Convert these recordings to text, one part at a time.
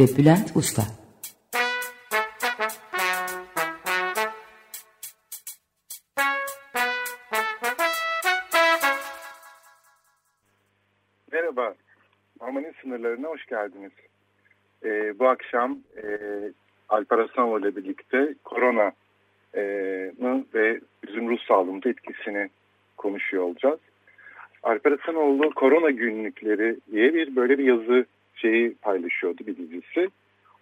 ve Bülent Usta Merhaba, Harmoni sınırlarına hoş geldiniz. Ee, bu akşam e, Alper Hasanoğlu ile birlikte korona e, ve bizim ruh sağlığımıza etkisini konuşuyor olacağız. Alper Hasanoğlu Korona Günlükleri diye bir böyle bir yazı şeyi paylaşıyordu bir dizisi.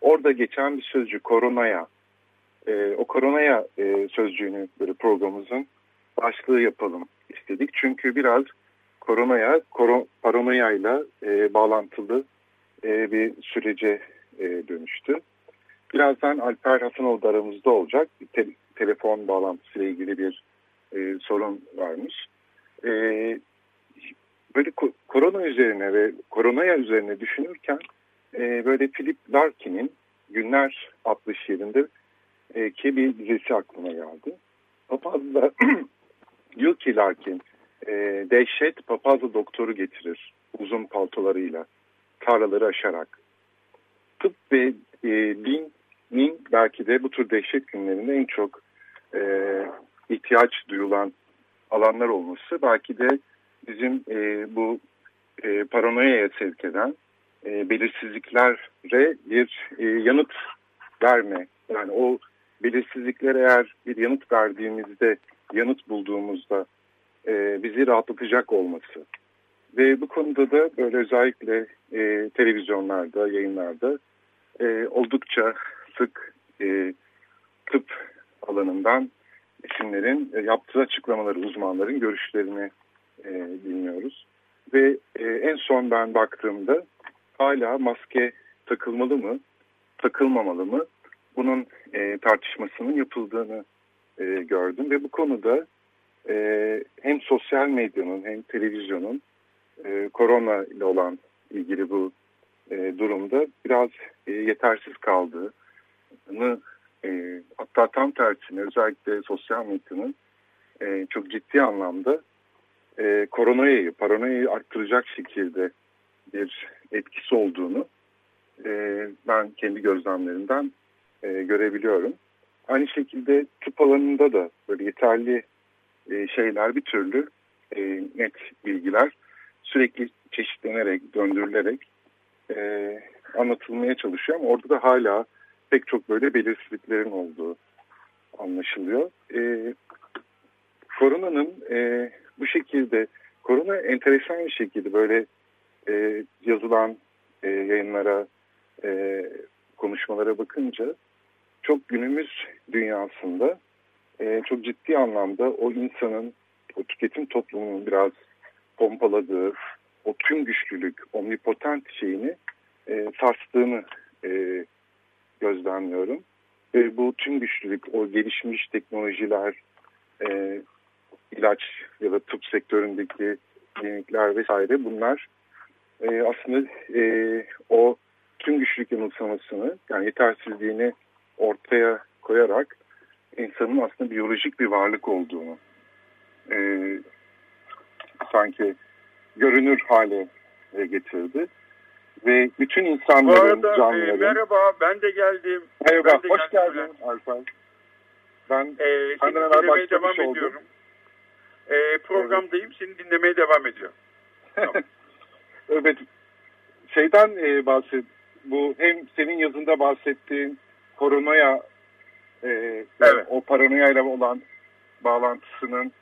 Orada geçen bir sözcü koronaya, e, o koronaya e, sözcüğünü böyle programımızın başlığı yapalım istedik. Çünkü biraz koronaya, koro, paranoyayla e, bağlantılı e, bir sürece e, dönüştü. Birazdan Alper Hasanoğlu aramızda olacak. Te telefon bağlantısıyla ilgili bir e, sorun varmış. E, böyle ko korona üzerine ve koronaya üzerine düşünürken e, böyle Philip Larkin'in Günler adlı şiirinde e, ki bir dizisi aklıma geldi. Papazla diyor ki Larkin e, dehşet papazla doktoru getirir uzun paltolarıyla tarlaları aşarak. Tıp ve e, dinin belki de bu tür dehşet günlerinde en çok e, ihtiyaç duyulan alanlar olması belki de bizim e, bu e, paranoyaya sevk eden e, belirsizliklere bir e, yanıt verme. Yani o belirsizliklere eğer bir yanıt verdiğimizde, yanıt bulduğumuzda e, bizi rahatlatacak olması. Ve bu konuda da böyle özellikle e, televizyonlarda, yayınlarda e, oldukça sık e, tıp alanından isimlerin e, yaptığı açıklamaları, uzmanların görüşlerini e, dinliyoruz. Ve e, en son ben baktığımda hala maske takılmalı mı, takılmamalı mı? Bunun e, tartışmasının yapıldığını e, gördüm ve bu konuda e, hem sosyal medyanın hem televizyonun e, korona ile olan ilgili bu e, durumda biraz e, yetersiz kaldığını e, hatta tam tersine özellikle sosyal medyanın e, çok ciddi anlamda e, koronayı, paranoyayı arttıracak şekilde bir etkisi olduğunu e, ben kendi gözlemlerimden e, görebiliyorum. Aynı şekilde tıp alanında da böyle yeterli e, şeyler bir türlü e, net bilgiler sürekli çeşitlenerek, döndürülerek e, anlatılmaya çalışıyor ama orada da hala pek çok böyle belirsizliklerin olduğu anlaşılıyor. E, koronanın e, bu şekilde, korona enteresan bir şekilde böyle e, yazılan e, yayınlara, e, konuşmalara bakınca çok günümüz dünyasında e, çok ciddi anlamda o insanın, o tüketim toplumunun biraz pompaladığı o tüm güçlülük, omnipotent şeyini e, sarstığını e, gözlemliyorum. Ve bu tüm güçlülük, o gelişmiş teknolojiler, e, ilaç ya da tıp sektöründeki klinikler vesaire bunlar e, aslında e, o tüm güçlük yanılsamasını yani yetersizliğini ortaya koyarak insanın aslında biyolojik bir varlık olduğunu e, sanki görünür hale getirdi. Ve bütün insanların, Bu arada, canlıların... E, merhaba, ben de geldim. Merhaba, ben de hoş geldim. geldin Alper. Ben e, senden evvel devam oldum. ediyorum. E, programdayım, seni dinlemeye devam ediyorum. Tamam. evet, şeyden e, bahset, bu hem senin yazında bahsettiğin koronaya, e, Evet. o paranoyayla olan bağlantısının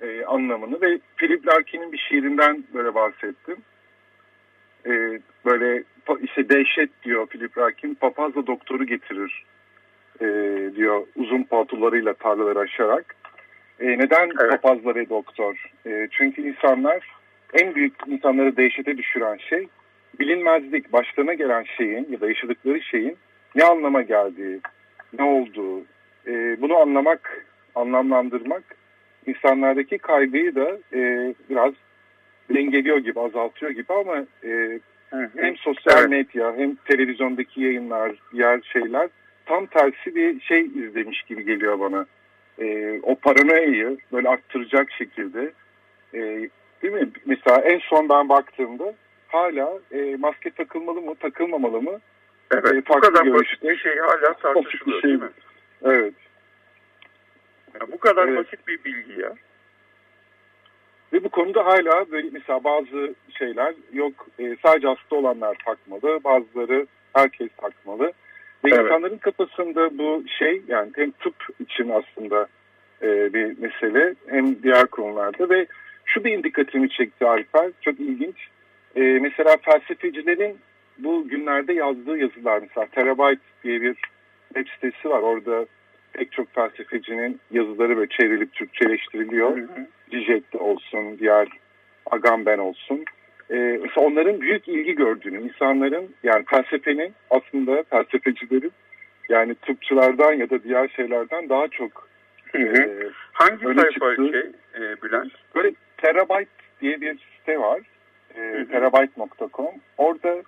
e, anlamını ve Philip Larkin'in bir şiirinden böyle bahsettim. E, böyle işte dehşet diyor Philip Larkin, papazla doktoru getirir e, diyor uzun paltolarıyla tarlaları aşarak. E, neden Evet. papazla ve doktor? E, çünkü insanlar en büyük insanları dehşete düşüren şey bilinmezlik, başlarına gelen şeyin ya da yaşadıkları şeyin ne anlama geldiği, ne olduğu, e, bunu anlamak, anlamlandırmak insanlardaki kaygıyı da e, biraz dengeliyor gibi, azaltıyor gibi ama e, hem sosyal evet. medya hem televizyondaki yayınlar, diğer şeyler tam tersi bir şey izlemiş gibi geliyor bana. E, o paranoyayı böyle arttıracak şekilde e, değil mi? Mesela en son ben baktığımda hala e, maske takılmalı mı takılmamalı mı? Evet e, bu kadar görüşte. basit bir şey hala tartışılıyor şey. değil mi? Evet. Ya bu kadar evet. basit bir bilgi ya. Ve bu konuda hala böyle mesela bazı şeyler yok e, sadece hasta olanlar takmalı, bazıları herkes takmalı. Ve evet. insanların kafasında bu şey yani hem tıp için aslında e, bir mesele hem diğer konularda ve şu bir dikkatimi çekti Alper çok ilginç. E, mesela felsefecilerin bu günlerde yazdığı yazılar mesela Terabyte diye bir web sitesi var orada pek çok felsefecinin yazıları böyle çevrilip Türkçeleştiriliyor. Zizek'te olsun, diğer Agamben olsun. Mesela onların büyük ilgi gördüğünü, insanların yani felsefenin aslında felsefecilerin yani tıpçılardan ya da diğer şeylerden daha çok hı hı. E, Hangi sayfa çıktığı, şey e, Bülent? Böyle Terabyte diye bir site var. E, terabyte.com. Orada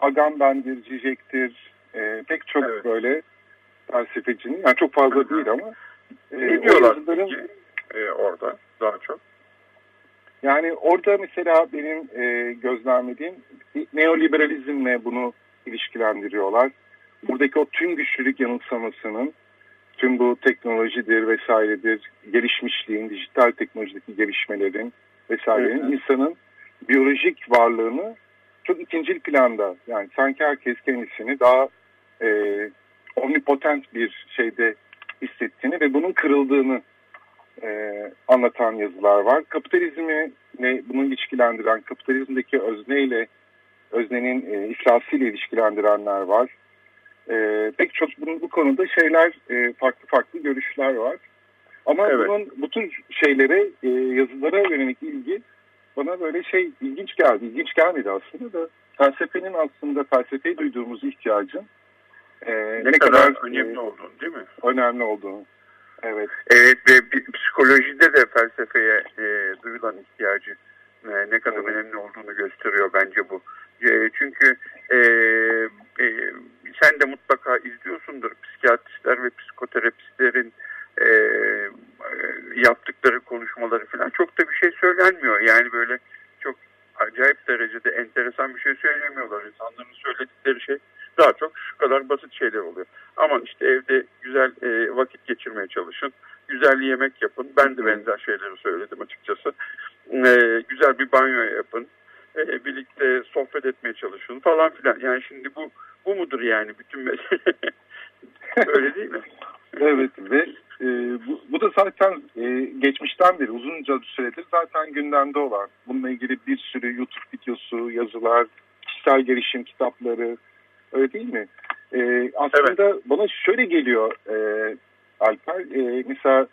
Agamben'dir, Zizek'tir, e, pek çok evet. böyle felsefecinin yani çok fazla değil ama e, ne diyorlar yazıların, e, orada daha çok? Yani orada mesela benim e, gözlemlediğim neoliberalizmle bunu ilişkilendiriyorlar. Buradaki o tüm güçlülük yanılsamasının tüm bu teknolojidir vesairedir, gelişmişliğin, dijital teknolojideki gelişmelerin vesairenin hı insanın biyolojik varlığını çok ikincil planda yani sanki herkes kendisini daha e, omnipotent bir şeyde hissettiğini ve bunun kırıldığını e, anlatan yazılar var. Kapitalizmi ne bunu ilişkilendiren, kapitalizmdeki özneyle öznenin e, iflasıyla ilişkilendirenler var. E, pek çok bunun, bu konuda şeyler e, farklı farklı görüşler var. Ama evet. bunun bütün şeylere e, yazılara yönelik ilgi bana böyle şey ilginç geldi. İlginç gelmedi aslında da felsefenin aslında felsefeyi duyduğumuz ihtiyacın e, ne, ne kadar, kadar önemli e, olduğunu değil mi? Önemli olduğunu. Evet. Evet ve psikolojide de felsefeye e, duyulan ihtiyacı e, ne kadar evet. önemli olduğunu gösteriyor bence bu. E, çünkü e, e, sen de mutlaka izliyorsundur psikiyatristler ve psikoterapistlerin e, e, yaptıkları konuşmaları falan çok da bir şey söylenmiyor. Yani böyle çok acayip derecede enteresan bir şey söylemiyorlar. İnsanların söyledikleri şey daha çok şu kadar basit şeyler oluyor. Aman işte evde güzel e, vakit geçirmeye çalışın. Güzel yemek yapın. Ben de benzer şeyleri söyledim açıkçası. E, güzel bir banyo yapın. E, birlikte sohbet etmeye çalışın falan filan. Yani şimdi bu bu mudur yani bütün mesele? Öyle değil mi? evet ve e, bu, bu da zaten e, geçmişten beri uzunca bir süredir zaten gündemde olan. Bununla ilgili bir sürü YouTube videosu, yazılar, kişisel gelişim kitapları, Öyle değil mi? E, aslında evet. bana şöyle geliyor e, Alper. E, mesela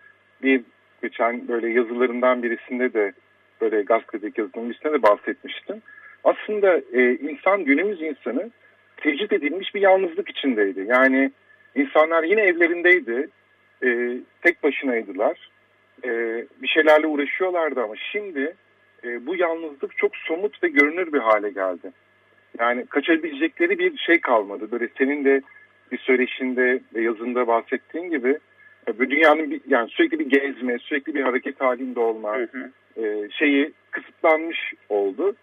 bir geçen böyle yazılarından birisinde de böyle gazetedeki yazılarının birisinde de bahsetmiştim. Aslında e, insan günümüz insanı tecrit edilmiş bir yalnızlık içindeydi. Yani insanlar yine evlerindeydi. E, tek başınaydılar. E, bir şeylerle uğraşıyorlardı ama şimdi e, bu yalnızlık çok somut ve görünür bir hale geldi. Yani kaçabilecekleri bir şey kalmadı. Böyle senin de bir söyleşinde ve yazında bahsettiğin gibi e, bu dünyanın bir, yani sürekli bir gezme, sürekli bir hareket halinde olma hı hı. E, şeyi kısıtlanmış oldu.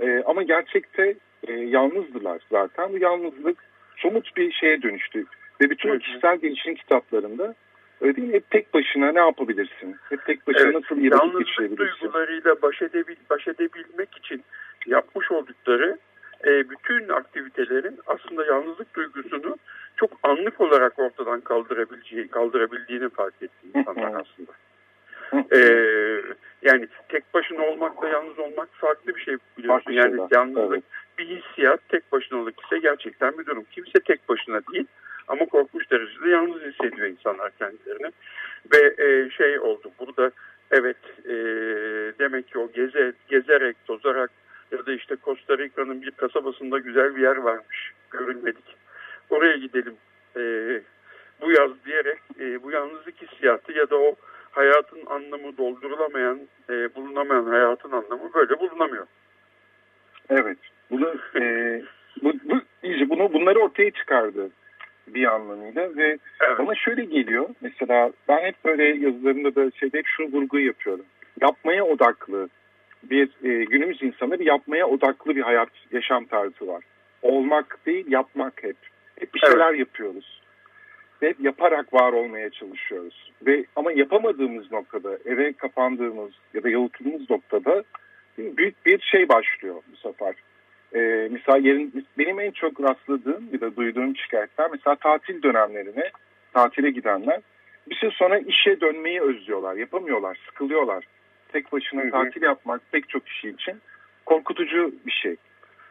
E, ama gerçekte e, yalnızdılar zaten. Bu yalnızlık somut bir şeye dönüştü. Ve bütün hı hı. kişisel gelişim kitaplarında öyle değil mi? Hep tek başına ne yapabilirsin? Hep tek başına evet, nasıl bir geçirebilirsin? Yalnızlık duygularıyla baş, edebil, baş edebilmek için yapmış oldukları e, bütün aktivitelerin aslında yalnızlık duygusunu çok anlık olarak ortadan kaldırabileceği, kaldırabildiğini fark etti insanlar aslında. Ee, yani tek başına olmakla yalnız olmak farklı bir şey biliyorsun. Yani yalnızlık evet. bir hissiyat tek başınalık ise gerçekten bir durum. Kimse tek başına değil ama korkunç derecede yalnız hissediyor insanlar kendilerini. Ve e, şey oldu burada evet e, demek ki o geze, gezerek, tozarak Amerika'da işte Costa Rica'nın bir kasabasında güzel bir yer varmış. Görülmedik. Oraya gidelim e, bu yaz diyerek e, bu yalnızlık hissiyatı ya da o hayatın anlamı doldurulamayan, e, bulunamayan hayatın anlamı böyle bulunamıyor. Evet. Bunu, e, bu, bu, iyice bunu, bunları ortaya çıkardı bir anlamıyla ve evet. bana şöyle geliyor mesela ben hep böyle yazılarımda da şeyde hep şu vurguyu yapıyorum. Yapmaya odaklı bir e, günümüz insanı bir yapmaya odaklı bir hayat yaşam tarzı var. Olmak değil yapmak hep. Hep bir şeyler evet. yapıyoruz. Ve hep yaparak var olmaya çalışıyoruz. Ve ama yapamadığımız noktada eve kapandığımız ya da yalıtılmış noktada büyük bir şey başlıyor bu sefer. Ee, mesela yerin, benim en çok rastladığım bir de duyduğum şikayetler mesela tatil dönemlerine tatile gidenler bir süre sonra işe dönmeyi özlüyorlar. Yapamıyorlar, sıkılıyorlar. Tek başına Hı -hı. tatil yapmak pek çok kişi için korkutucu bir şey.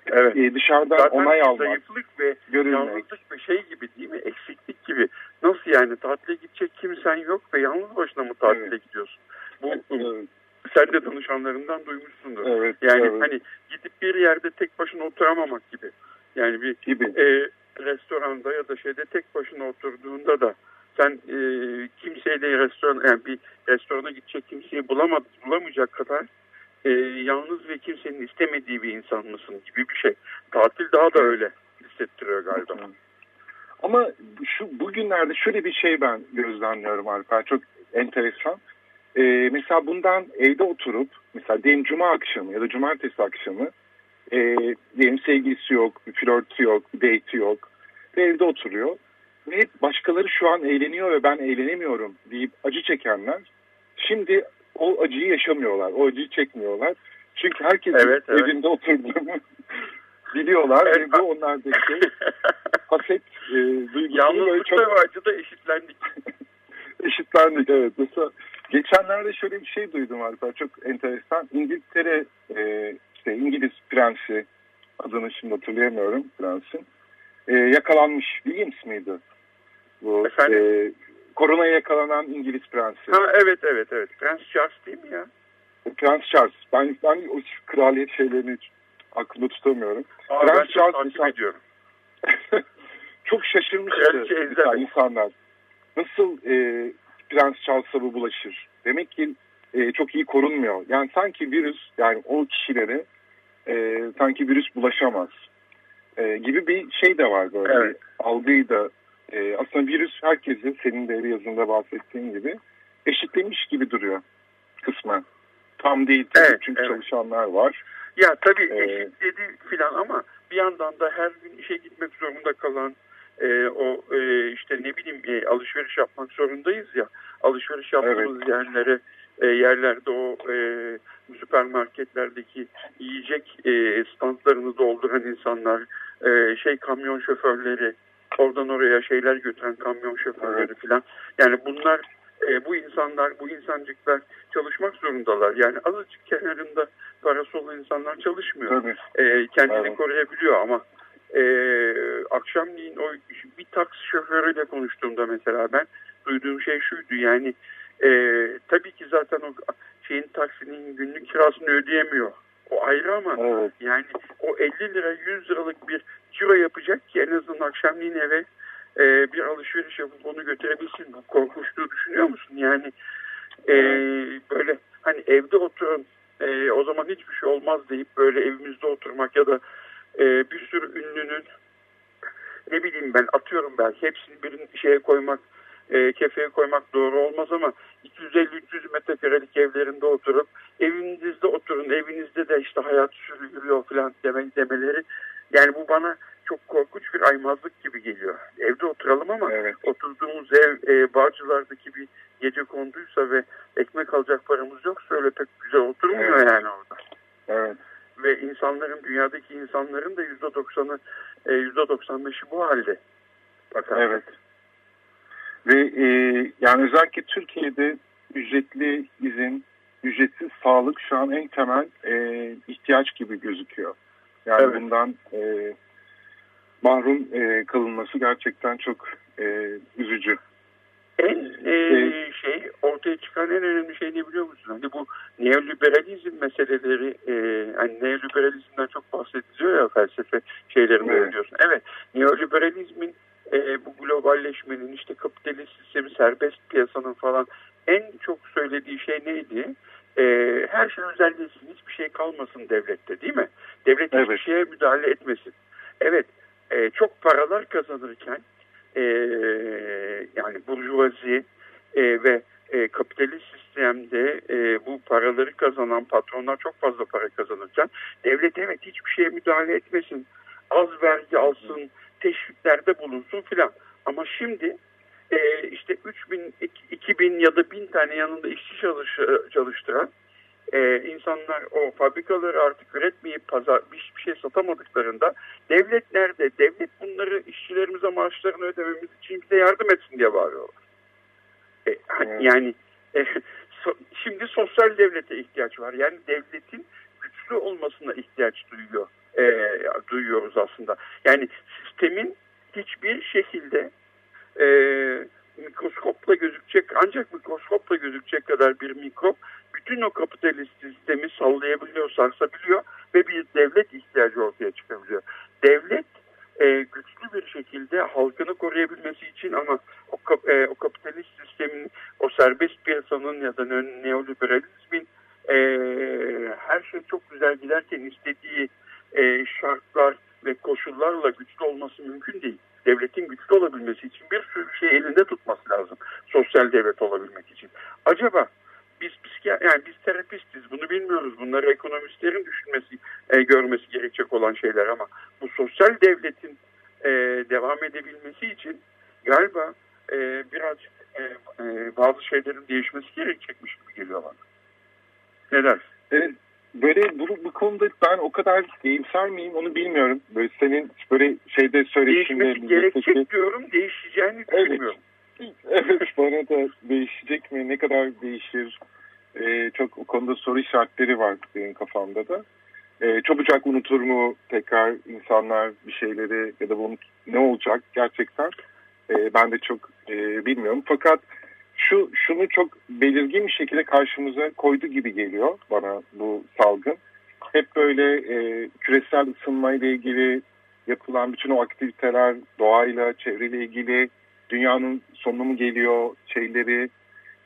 Evet. Ee, dışarıdan Zaten onay almak. zayıflık ve görülmek. yalnızlık bir şey gibi değil mi? Eksiklik gibi. Nasıl yani tatile gidecek kimsen yok ve yalnız başına mı tatile evet. gidiyorsun? Bu evet sen de danışanlarından duymuşsundur. Evet, yani evet. hani gidip bir yerde tek başına oturamamak gibi. Yani bir gibi. E, restoranda ya da şeyde tek başına oturduğunda da sen e, kimseyle restoran yani bir restorana gidecek kimseyi bulamadı, bulamayacak kadar e, yalnız ve kimsenin istemediği bir insan mısın gibi bir şey. Tatil daha da öyle hissettiriyor galiba. Ama şu bugünlerde şöyle bir şey ben gözlemliyorum Alper. Çok enteresan. E, mesela bundan evde oturup mesela diyelim cuma akşamı ya da cumartesi akşamı e, diyelim sevgilisi yok, bir flörtü yok, bir date'i yok ve evde oturuyor. Ve başkaları şu an eğleniyor ve ben eğlenemiyorum deyip acı çekenler şimdi o acıyı yaşamıyorlar, o acıyı çekmiyorlar. Çünkü herkes evet, evet. evinde oturduğunu biliyorlar evet. ve bu onlardaki haset e, duygusunu Yalnızlıkta çok... ve acıda eşitlendik. eşitlendik evet. Mesela Geçenlerde şöyle bir şey duydum Alper çok enteresan. İngiltere e, işte İngiliz prensi adını şimdi hatırlayamıyorum prensin. E, yakalanmış Williams mıydı? Bu, E, koronaya yakalanan İngiliz prensi. Ha, evet evet evet. Prens Charles değil mi ya? Prens Charles. Ben, ben o kraliyet şeylerini aklımda tutamıyorum. Aa, Prens ben Charles takip ediyorum. çok şaşırmıştı insanlar. Nasıl e, Prens Charles'a bu bulaşır. Demek ki e, çok iyi korunmuyor. Yani sanki virüs yani o kişilere e, sanki virüs bulaşamaz e, gibi bir şey de var böyle. Evet. Algıyı da e, aslında virüs herkesi senin de yazında bahsettiğin gibi eşitlemiş gibi duruyor kısmen. Tam değil tabii evet, çünkü evet. çalışanlar var. Ya tabii ee, eşitledi filan ama bir yandan da her gün işe gitmek zorunda kalan e, o e, işte ne bileyim e, alışveriş yapmak zorundayız ya alışveriş yaptığımız evet. yerlere e, yerlerde o e, süpermarketlerdeki yiyecek e, standlarını dolduran insanlar e, şey kamyon şoförleri oradan oraya şeyler götüren kamyon şoförleri falan yani bunlar e, bu insanlar bu insancıklar çalışmak zorundalar yani azıcık kenarında parası olan insanlar çalışmıyor e, kendini evet. koruyabiliyor ama e, akşamleyin o bir taksi şoförüyle konuştuğumda mesela ben duyduğum şey şuydu yani e, tabii ki zaten o şeyin taksinin günlük kirasını ödeyemiyor. O ayrı ama evet. yani o 50 lira 100 liralık bir kira yapacak ki en azından akşamleyin eve e, bir alışveriş yapıp onu götürebilsin. Bu korkunçluğu düşünüyor musun? Yani e, böyle hani evde oturun e, o zaman hiçbir şey olmaz deyip böyle evimizde oturmak ya da e, bir sürü ünlünün ne bileyim ben atıyorum belki hepsini bir şeye koymak e, kefeye koymak doğru olmaz ama 250-300 metrekarelik evlerinde oturup evinizde oturun evinizde de işte hayat sürüyor falan demeleri yani bu bana çok korkunç bir aymazlık gibi geliyor. Evde oturalım ama evet. oturduğumuz ev e, Bağcılar'daki bir gece konduysa ve ekmek alacak paramız yoksa öyle pek güzel oturmuyor evet. yani orada. Evet ve insanların dünyadaki insanların da yüzde doksanı e, bu halde. Bakın. Evet. Ve e, yani özellikle Türkiye'de ücretli izin, ücretsiz sağlık şu an en temel e, ihtiyaç gibi gözüküyor. Yani evet. bundan e, mahrum e, kalınması gerçekten çok e, üzücü. en e, şey ortaya çıkan en önemli şey ne biliyor musun? Hani bu neoliberalizm meseleleri e, hani neoliberalizmden çok bahsediliyor ya felsefe şeylerinde evet. diyorsun. Evet neoliberalizmin e, bu globalleşmenin işte kapitalist sistemi serbest piyasanın falan en çok söylediği şey neydi? E, her şey özelleşsin hiçbir şey kalmasın devlette değil mi? Devlet evet. hiçbir şeye müdahale etmesin. Evet e, çok paralar kazanırken e, yani burjuvazi e, ve e, kapitalist sistemde e, bu paraları patronlar çok fazla para kazanırken devlet evet hiçbir şeye müdahale etmesin. Az vergi alsın, teşviklerde bulunsun filan. Ama şimdi e, işte 3000, 2000 ya da 1000 tane yanında işçi çalış, çalıştıran e, insanlar o fabrikaları artık üretmeyip pazar hiçbir şey satamadıklarında devlet nerede? Devlet bunları işçilerimize maaşlarını ödememiz için bize yardım etsin diye bağırıyorlar. E, hani, Yani e, şimdi sosyal devlete ihtiyaç var. Yani devletin güçlü olmasına ihtiyaç duyuyor. E, duyuyoruz aslında. Yani sistemin hiçbir şekilde e, mikroskopla gözükecek ancak mikroskopla gözükecek kadar bir mikrop bütün o kapitalist sistemi sallayabiliyor, sarsabiliyor ve bir devlet ihtiyacı ortaya çıkabiliyor. Devlet e, güçlü bir şekilde halkını koruyabilmesi için ama o, e, o kapitalist sistemin, serbest piyasanın ya da neoliberalizmin e, her şey çok güzel giderken istediği e, şartlar ve koşullarla güçlü olması mümkün değil. Devletin güçlü olabilmesi için bir sürü şey elinde tutması lazım. Sosyal devlet olabilmek için. Acaba biz psikiyatri, yani biz terapistiz bunu bilmiyoruz. Bunları ekonomistlerin düşünmesi, e, görmesi gerekecek olan şeyler ama bu sosyal devletin e, devam edebilmesi için galiba e, birazcık e, bazı şeylerin değişmesi gerekecekmiş gibi geliyor bana. Ne dersin? Evet, böyle bu, bu konuda ben o kadar iyimser miyim onu bilmiyorum. Böyle senin böyle şeyde söylediğinde... Değişmesi gerekecek peki... diyorum, değişeceğini evet. düşünmüyorum. Evet, bana da değişecek mi? Ne kadar değişir? Ee, çok o konuda soru işaretleri var benim kafamda da. Ee, çabucak unutur mu tekrar insanlar bir şeyleri ya da bu ne olacak gerçekten? Ee, ben de çok e, bilmiyorum. Fakat şu şunu çok belirgin bir şekilde karşımıza koydu gibi geliyor bana bu salgın. Hep böyle e, küresel ısınma ile ilgili yapılan bütün o aktiviteler, doğayla, çevreyle ilgili dünyanın sonu mu geliyor şeyleri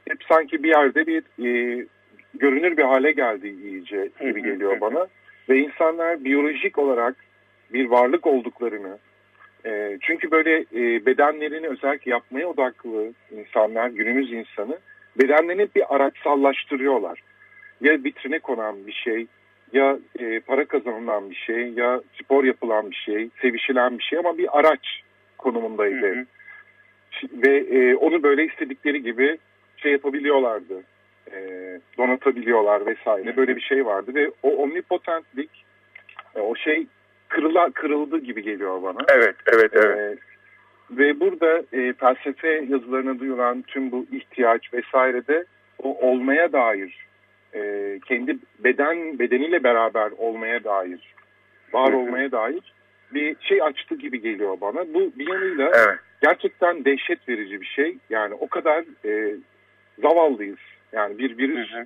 hep sanki bir yerde bir e, görünür bir hale geldi iyice gibi geliyor bana. Ve insanlar biyolojik olarak bir varlık olduklarını e, çünkü böyle e, bedenlerini özellikle yapmaya odaklı insanlar, günümüz insanı bedenlerini bir araçsallaştırıyorlar. Ya vitrine konan bir şey, ya e, para kazanılan bir şey, ya spor yapılan bir şey, sevişilen bir şey ama bir araç konumundaydı. Hı hı. Ve e, onu böyle istedikleri gibi şey yapabiliyorlardı, e, donatabiliyorlar vesaire. Böyle bir şey vardı ve o omnipotentlik, e, o şey kırıla, kırıldı gibi geliyor bana. Evet, evet, evet. E, ve burada e, felsefe yazılarına duyulan tüm bu ihtiyaç vesaire de o olmaya dair, e, kendi beden bedeniyle beraber olmaya dair, var olmaya dair bir şey açtı gibi geliyor bana. Bu bir yanıyla evet. gerçekten dehşet verici bir şey. Yani o kadar e, zavallıyız. Yani bir virüs. Hı hı.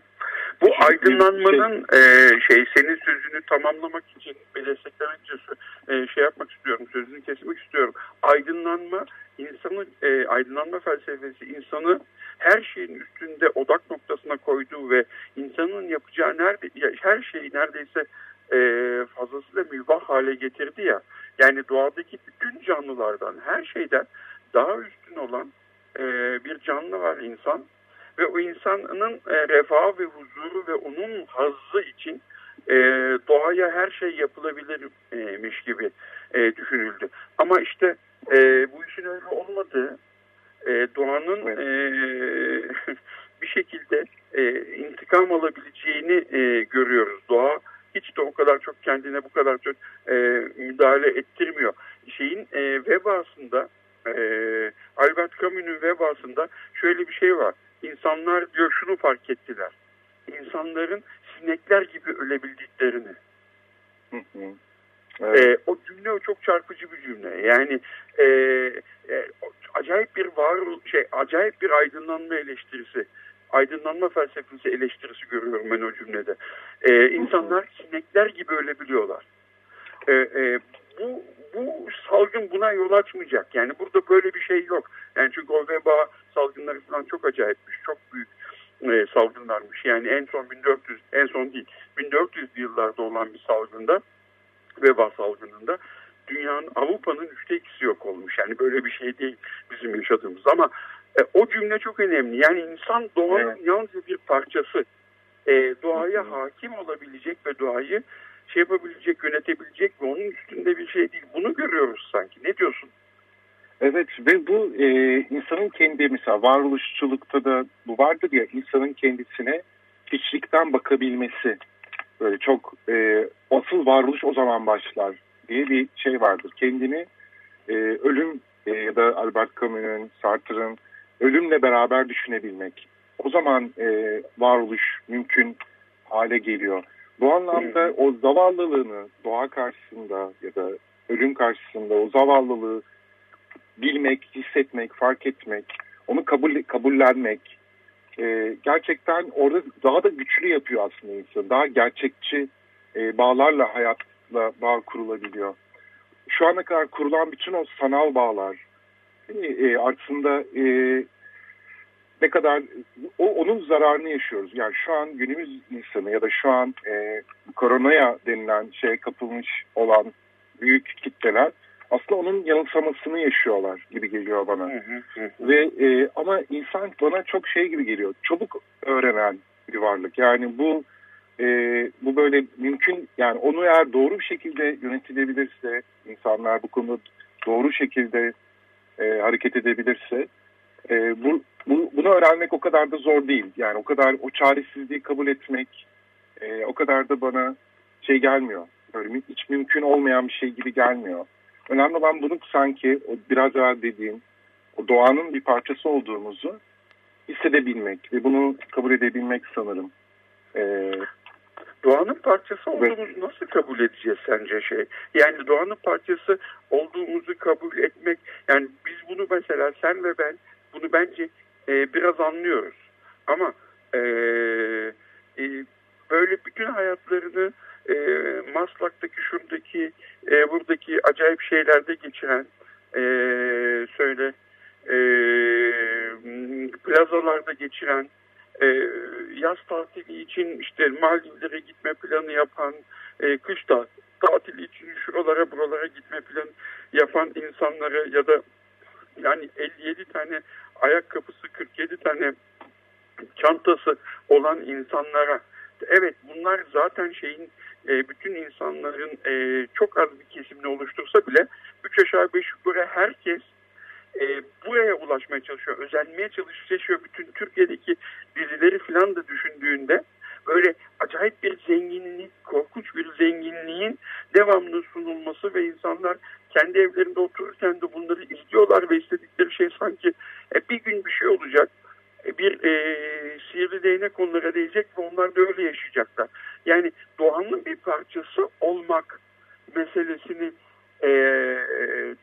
Bu aydınlanmanın şey, e, şey senin sözünü tamamlamak için desteklemek için e, şey yapmak istiyorum, sözünü kesmek istiyorum. Aydınlanma insanı e, aydınlanma felsefesi insanı her şeyin üstünde odak noktasına koyduğu ve insanın yapacağı nerede her şeyi neredeyse e, fazlasıyla mübah hale getirdi ya. Yani doğadaki bütün canlılardan her şeyden daha üstün olan e, bir canlı var insan ve o insanın e, refahı ve huzuru ve onun hazzı için e, doğaya her şey yapılabilirmiş gibi e, düşünüldü. Ama işte e, bu işin öyle olmadığı, e, doğanın e, bir şekilde e, intikam alabileceğini e, görüyoruz. Doğa hiç de o kadar çok kendine bu kadar çok e, müdahale ettirmiyor. Şeyin e, vebasında, e, Albert Camus'un vebasında şöyle bir şey var. İnsanlar diyor şunu fark ettiler. İnsanların sinekler gibi ölebildiklerini. Evet. E, o cümle o çok çarpıcı bir cümle. Yani e, e, acayip bir var şey acayip bir aydınlanma eleştirisi aydınlanma felsefesi eleştirisi görüyorum ben o cümlede. Ee, insanlar sinekler gibi ölebiliyorlar. Ee, e, bu, bu salgın buna yol açmayacak. Yani burada böyle bir şey yok. Yani çünkü o veba salgınları falan çok acayipmiş. Çok büyük e, salgınlarmış. Yani en son 1400, en son değil, 1400 yıllarda olan bir salgında, veba salgınında dünyanın, Avrupa'nın üçte ikisi yok olmuş. Yani böyle bir şey değil bizim yaşadığımız. Ama e, o cümle çok önemli. Yani insan doğanın evet. yalnızca bir parçası. E, doğaya hakim olabilecek ve doğayı şey yapabilecek, yönetebilecek ve onun üstünde bir şey değil. Bunu görüyoruz sanki. Ne diyorsun? Evet ve bu e, insanın kendi mesela varoluşçulukta da bu vardır ya insanın kendisine hiçlikten bakabilmesi böyle çok e, asıl varoluş o zaman başlar diye bir şey vardır. Kendini e, ölüm e, ya da Albert Camus'un, Sartre'ın ölümle beraber düşünebilmek. O zaman e, varoluş mümkün hale geliyor. Bu anlamda o zavallılığını doğa karşısında ya da ölüm karşısında o zavallılığı bilmek, hissetmek, fark etmek, onu kabul kabullenmek e, gerçekten orada daha da güçlü yapıyor aslında insanı. Daha gerçekçi e, bağlarla hayatla bağ kurulabiliyor. Şu ana kadar kurulan bütün o sanal bağlar e, aslında e, ne kadar o, onun zararını yaşıyoruz. Yani şu an günümüz insanı ya da şu an e, koronaya denilen şeye kapılmış olan büyük kitleler aslında onun yanılsamasını yaşıyorlar gibi geliyor bana. Hı hı hı. Ve e, ama insan bana çok şey gibi geliyor. Çabuk öğrenen bir varlık. Yani bu e, bu böyle mümkün yani onu eğer doğru bir şekilde yönetilebilirse insanlar bu konuda doğru şekilde e, hareket edebilirse e, bu, bu, bunu öğrenmek o kadar da zor değil. Yani o kadar o çaresizliği kabul etmek e, o kadar da bana şey gelmiyor. Böyle hiç mümkün olmayan bir şey gibi gelmiyor. Önemli olan bunu sanki o biraz evvel dediğim o doğanın bir parçası olduğumuzu hissedebilmek ve bunu kabul edebilmek sanırım. Ee, doğanın parçası olduğumuzu nasıl kabul edeceğiz sence şey? Yani doğanın parçası olduğumuzu kabul etmek yani biz bunu mesela sen ve ben bunu bence e, biraz anlıyoruz. Ama e, e, böyle bütün hayatlarını e, Maslak'taki şuradaki e, buradaki acayip şeylerde geçiren e, söyle e, plazalarda geçiren e, yaz tatili için işte Maldivlere gitme planı yapan e, kış da tatili için şuralara buralara gitme planı yapan insanları ya da yani 57 tane ayakkabısı 47 tane çantası olan insanlara evet bunlar zaten şeyin e, bütün insanların e, çok az bir kesimini oluştursa bile 3 aşağı 5 yukarı herkes e, buraya ulaşmaya çalışıyor. Özenmeye çalışıyor. Bütün Türkiye'deki dizileri falan da düşündüğünde böyle acayip bir zenginlik, korkunç bir zenginliğin devamlı sunulması ve insanlar kendi evlerinde otururken de bunları izliyorlar ve istedikleri şey sanki e, bir gün bir şey olacak. E, bir e, sihirli değnek onlara değecek ve onlar da öyle yaşayacaklar. Yani doğanın bir parçası olmak meselesini e,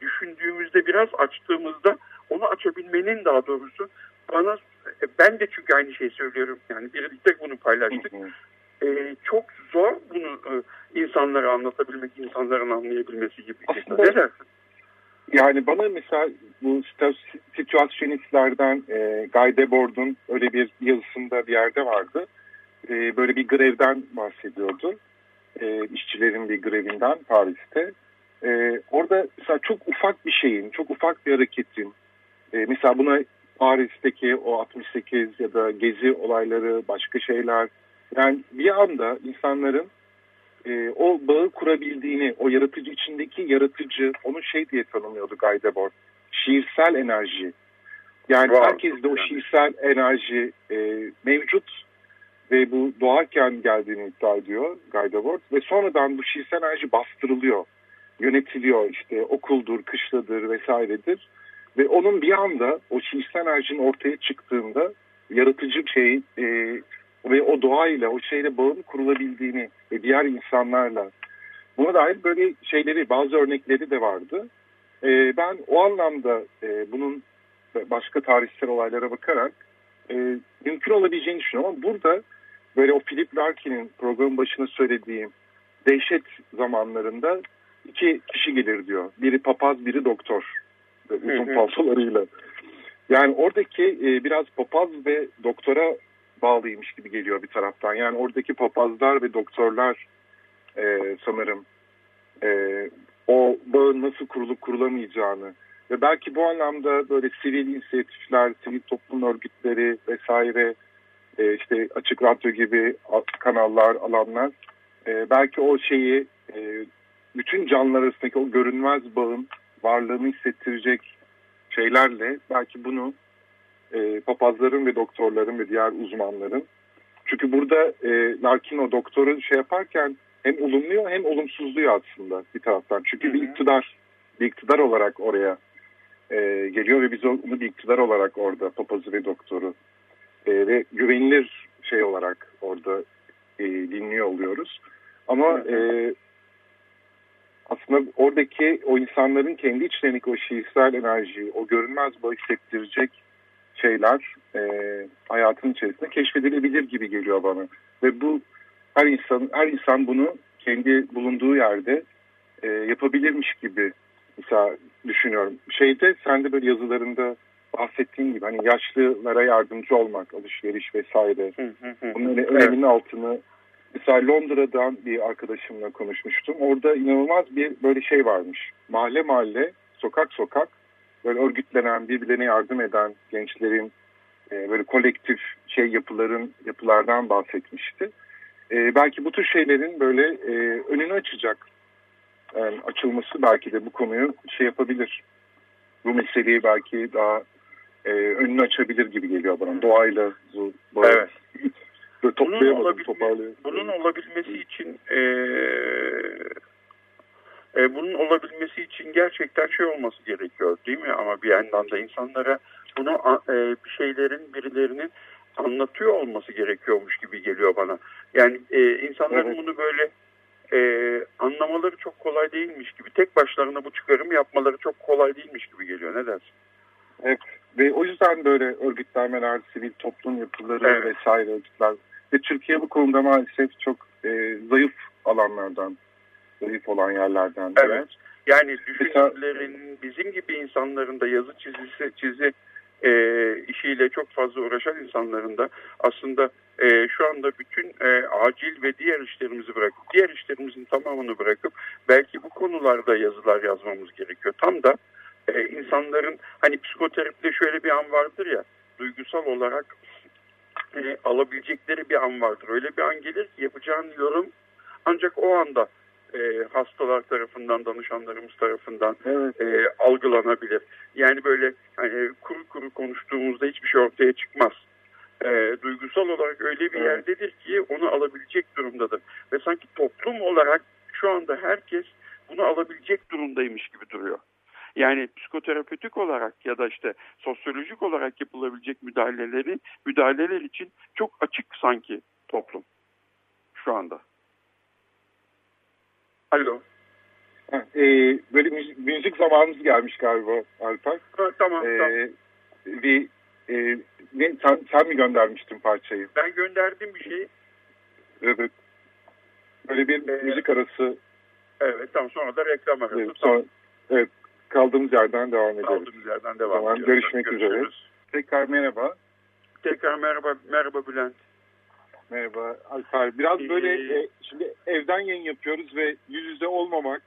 düşündüğümüzde biraz açtığımızda onu açabilmenin daha doğrusu bana e, ben de çünkü aynı şeyi söylüyorum yani birlikte bunu paylaştık. E, çok zor bunu e, insanlara anlatabilmek, insanların anlayabilmesi gibi. Aslında, ne dersin? Yani bana mesela bu situasyonistlerden e, Guy Debord'un öyle bir yazısında bir yerde vardı. E, böyle bir grevden bahsediyordu. E, işçilerin bir grevinden Paris'te. E, orada mesela çok ufak bir şeyin, çok ufak bir hareketin, e, mesela buna Paris'teki o 68 ya da gezi olayları, başka şeyler. Yani bir anda insanların e, o bağı kurabildiğini, o yaratıcı içindeki yaratıcı, onu şey diye tanımlıyordu Guy Debord, şiirsel enerji. Yani wow. herkeste o şiirsel enerji e, mevcut ve bu doğarken geldiğini iddia ediyor Guy Debord ve sonradan bu şiirsel enerji bastırılıyor, yönetiliyor işte okuldur, kışladır vesairedir ve onun bir anda o şiirsel enerjinin ortaya çıktığında yaratıcı şey e, ve o doğayla, o şeyle bağın kurulabildiğini ve diğer insanlarla buna dair böyle şeyleri, bazı örnekleri de vardı. E, ben o anlamda e, bunun başka tarihsel olaylara bakarak e, mümkün olabileceğini düşünüyorum. Ama burada böyle o Philip Larkin'in programın başına söylediğim dehşet zamanlarında iki kişi gelir diyor. Biri papaz, biri doktor. Uzun paltolarıyla. Yani oradaki e, biraz papaz ve doktora bağlıymış gibi geliyor bir taraftan. Yani oradaki papazlar ve doktorlar e, sanırım e, o bağın nasıl kurulup kurulamayacağını ve belki bu anlamda böyle sivil inisiyatifler, sivil toplum örgütleri vesaire e, işte açık radyo gibi kanallar, alanlar e, belki o şeyi e, bütün canlılar arasındaki o görünmez bağın varlığını hissettirecek şeylerle belki bunu e, papazların ve doktorların ve diğer uzmanların çünkü burada e, Larkin o doktoru şey yaparken hem olumluyor hem olumsuzluyor aslında bir taraftan. Çünkü bir iktidar bir iktidar olarak oraya e, geliyor ve biz onu bir iktidar olarak orada papazı ve doktoru e, ve güvenilir şey olarak orada e, dinliyor oluyoruz. Ama e, aslında oradaki o insanların kendi içlerindeki o şiirsel enerjiyi, o görünmez bağ hissettirecek şeyler e, hayatın içerisinde keşfedilebilir gibi geliyor bana. Ve bu her insan her insan bunu kendi bulunduğu yerde e, yapabilirmiş gibi mesela düşünüyorum. Şeyde sen de böyle yazılarında bahsettiğin gibi hani yaşlılara yardımcı olmak, alışveriş vesaire. Bunun öneminin evet. altını mesela Londra'dan bir arkadaşımla konuşmuştum. Orada inanılmaz bir böyle şey varmış. Mahalle mahalle, sokak sokak böyle örgütlenen, birbirlerine yardım eden gençlerin e, böyle kolektif şey yapıların yapılardan bahsetmişti. E, belki bu tür şeylerin böyle e, önünü açacak yani açılması belki de bu konuyu şey yapabilir. Bu meseleyi belki daha e, önünü açabilir gibi geliyor bana. Doğayla bu, bu evet. bunun, olabilme, bunun olabilmesi için e, e, bunun olabilmesi için gerçekten şey olması gerekiyor değil mi? Ama bir yandan da insanlara bunu e, bir şeylerin birilerinin anlatıyor olması gerekiyormuş gibi geliyor bana. Yani e, insanların evet. bunu böyle e, anlamaları çok kolay değilmiş gibi. Tek başlarına bu çıkarımı yapmaları çok kolay değilmiş gibi geliyor. Ne dersin? Evet. Ve o yüzden böyle örgütlenmeler, sivil toplum yapıları evet. vesaire örgütler. Ve Türkiye bu konuda maalesef çok e, zayıf alanlardan, zayıf olan yerlerden. Evet. Yani düşünürlerin, bizim gibi insanların da yazı çizisi, çizi e, işiyle çok fazla uğraşan insanların da aslında e, şu anda bütün e, acil ve diğer işlerimizi bırakıp, diğer işlerimizin tamamını bırakıp belki bu konularda yazılar yazmamız gerekiyor. Tam da e, insanların hani psikoterapide şöyle bir an vardır ya, duygusal olarak e, alabilecekleri bir an vardır. Öyle bir an gelir ki yapacağın yorum ancak o anda e, hastalar tarafından, danışanlarımız tarafından evet. e, algılanabilir. Yani böyle hani kuru kuru konuştuğumuzda hiçbir şey ortaya çıkmaz. E, duygusal olarak öyle bir yerdedir ki onu alabilecek durumdadır. Ve sanki toplum olarak şu anda herkes bunu alabilecek durumdaymış gibi duruyor. Yani psikoterapötik olarak ya da işte sosyolojik olarak yapılabilecek müdahaleleri müdahaleler için çok açık sanki toplum şu anda. Alo. Ha, e, böyle müzik, müzik zamanımız gelmiş galiba Alper. Ha, tamam, e, tamam. Bir, e, ne, sen, sen mi göndermiştin parçayı? Ben gönderdim bir şey. Evet. Böyle bir ee, müzik arası. Evet tamam sonra da reklam arası. Evet, sonra, evet kaldığımız yerden devam ederiz. Kaldığımız yerden devam ediyoruz. Görüşmek Görüşürüz. üzere. Tekrar merhaba. Tekrar merhaba, merhaba Bülent. Merhaba Alper. Biraz böyle e, şimdi evden yayın yapıyoruz ve yüz yüze olmamak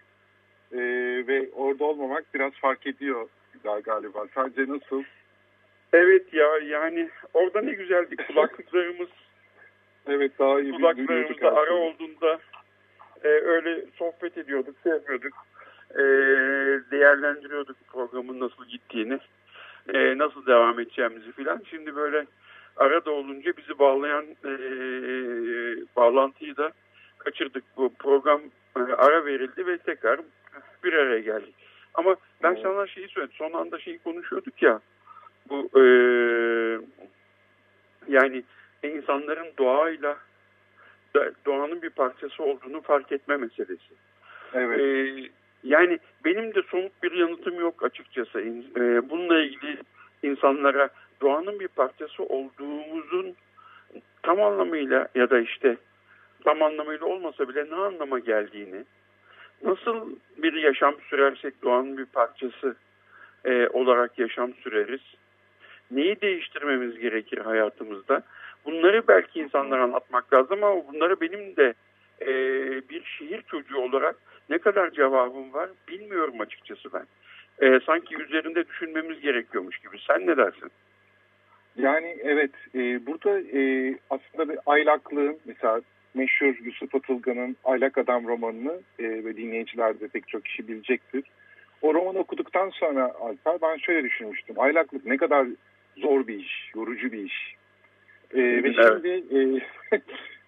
e, ve orada olmamak biraz fark ediyor galiba. Sadece nasıl? Evet ya yani orada ne güzeldi kulaklıklarımız. evet daha iyi kulaklarımızda ara olduğunda e, öyle sohbet ediyorduk, şey yapıyorduk. E, değerlendiriyorduk programın nasıl gittiğini. E, nasıl devam edeceğimizi filan. Şimdi böyle arada olunca bizi bağlayan e, bağlantıyı da kaçırdık. Bu program e, ara verildi ve tekrar bir araya geldik. Ama ben evet. sana şeyi söyledim. Son anda şeyi konuşuyorduk ya. Bu e, yani insanların doğayla doğanın bir parçası olduğunu fark etme meselesi. Evet. E, yani benim de somut bir yanıtım yok açıkçası. E, bununla ilgili insanlara doğanın bir parçası olduğumuzun tam anlamıyla ya da işte tam anlamıyla olmasa bile ne anlama geldiğini, nasıl bir yaşam sürersek doğanın bir parçası e, olarak yaşam süreriz, neyi değiştirmemiz gerekir hayatımızda, bunları belki insanlara anlatmak lazım ama bunları benim de e, bir şehir çocuğu olarak ne kadar cevabım var bilmiyorum açıkçası ben. E, sanki üzerinde düşünmemiz gerekiyormuş gibi. Sen ne dersin? Yani evet e, burada e, aslında bir aylaklığın mesela meşhur Yusuf Atılgan'ın Aylak Adam romanını e, ve dinleyiciler de pek çok kişi bilecektir. O romanı okuduktan sonra Alper ben şöyle düşünmüştüm. Aylaklık ne kadar zor bir iş, yorucu bir iş. E, ve şimdi e,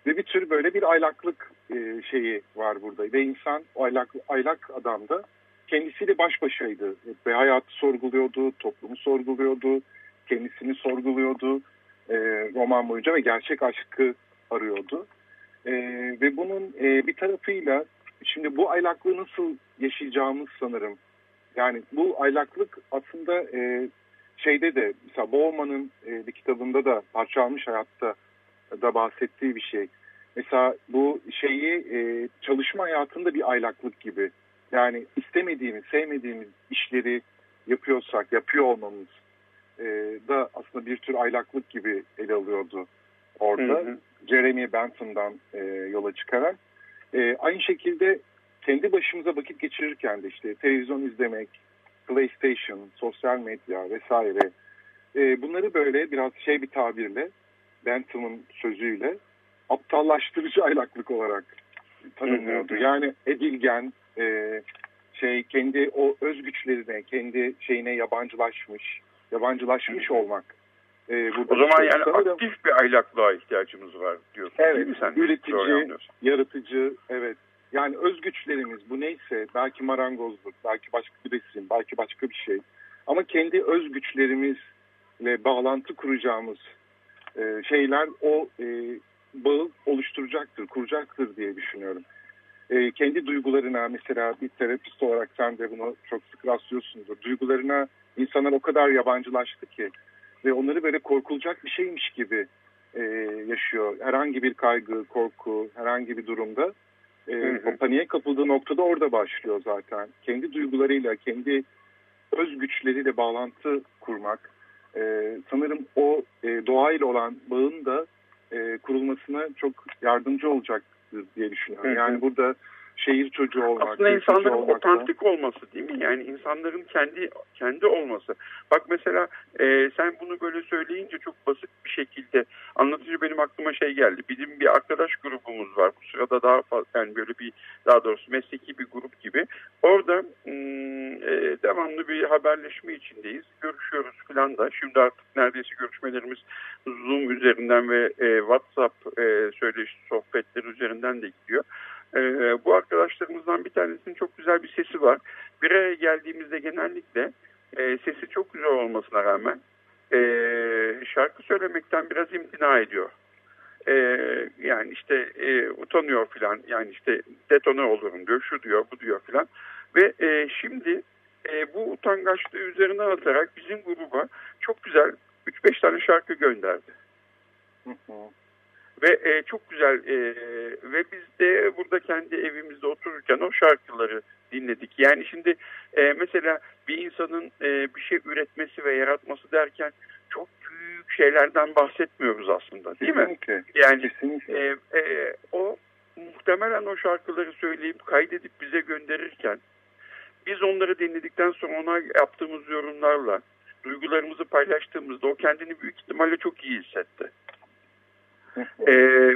ve bir tür böyle bir aylaklık e, şeyi var burada. Ve insan aylak, aylak adamda kendisiyle baş başaydı. Ve hayatı sorguluyordu, toplumu sorguluyordu, kendisini sorguluyordu e, roman boyunca ve gerçek aşkı arıyordu. E, ve bunun e, bir tarafıyla şimdi bu aylaklığı nasıl yaşayacağımız sanırım. Yani bu aylaklık aslında e, şeyde de mesela Bowman'ın e, bir kitabında da parçalanmış hayatta da bahsettiği bir şey. Mesela bu şeyi e, çalışma hayatında bir aylaklık gibi. Yani istemediğimiz, sevmediğimiz işleri yapıyorsak, yapıyor olmamız e, da aslında bir tür aylaklık gibi ele alıyordu orada. Hı hı. Jeremy Bentham'dan e, yola çıkarak. E, aynı şekilde kendi başımıza vakit geçirirken de işte televizyon izlemek, PlayStation, sosyal medya vesaire e, bunları böyle biraz şey bir tabirle Bentham'ın sözüyle aptallaştırıcı aylaklık olarak tanımlıyordu. Yani edilgen, e, şey kendi o özgüçlerine, kendi şeyine yabancılaşmış, yabancılaşmış olmak. E, o zaman yani sanırım, aktif bir aylaklığa ihtiyacımız var diyorsun evet, değil mi sen? Üretici, yaratıcı, evet. Yani özgüçlerimiz bu neyse belki marangozluk, belki başka bir resim, belki başka bir şey. Ama kendi özgüçlerimizle bağlantı kuracağımız e, şeyler o e, bağı oluşturacaktır, kuracaktır diye düşünüyorum. E, kendi duygularına mesela bir terapist olarak sen de bunu çok sık rastlıyorsundur. Duygularına insanlar o kadar yabancılaştı ki ve onları böyle korkulacak bir şeymiş gibi e, yaşıyor. Herhangi bir kaygı, korku, herhangi bir durumda e, o paniğe kapıldığı noktada orada başlıyor zaten. Kendi duygularıyla, kendi öz güçleriyle bağlantı kurmak. E, sanırım o e, doğayla olan bağın da e, kurulmasına çok yardımcı olacaktır diye düşünüyorum. Yani burada şehir çocuğu olmak. Aslında insanların otantik olması değil mi? Yani insanların kendi kendi olması. Bak mesela e, sen bunu böyle söyleyince çok basit bir şekilde anlatıcı benim aklıma şey geldi. Bizim bir arkadaş grubumuz var. Bu sırada daha fazla yani böyle bir daha doğrusu mesleki bir grup gibi. Orada hmm, e, devamlı bir haberleşme içindeyiz. Görüşüyoruz falan da. Şimdi artık neredeyse görüşmelerimiz Zoom üzerinden ve e, WhatsApp e, söyleşi sohbetleri üzerinden de gidiyor. E, bu arkadaşlarımızdan bir tanesinin çok güzel bir sesi var. Bir araya geldiğimizde genellikle e, sesi çok güzel olmasına rağmen e, şarkı söylemekten biraz imtina ediyor. E, yani işte e, utanıyor filan yani işte detone olurum diyor şu diyor bu diyor filan ve e, şimdi e, bu utangaçlığı üzerine atarak bizim gruba çok güzel 3-5 tane şarkı gönderdi. Hı hı. Ve e, çok güzel e, ve biz de burada kendi evimizde otururken o şarkıları dinledik. Yani şimdi e, mesela bir insanın e, bir şey üretmesi ve yaratması derken çok büyük şeylerden bahsetmiyoruz aslında değil Kesinlikle. mi? Yani Kesinlikle. E, e, o muhtemelen o şarkıları söyleyip kaydedip bize gönderirken biz onları dinledikten sonra ona yaptığımız yorumlarla duygularımızı paylaştığımızda o kendini büyük ihtimalle çok iyi hissetti e,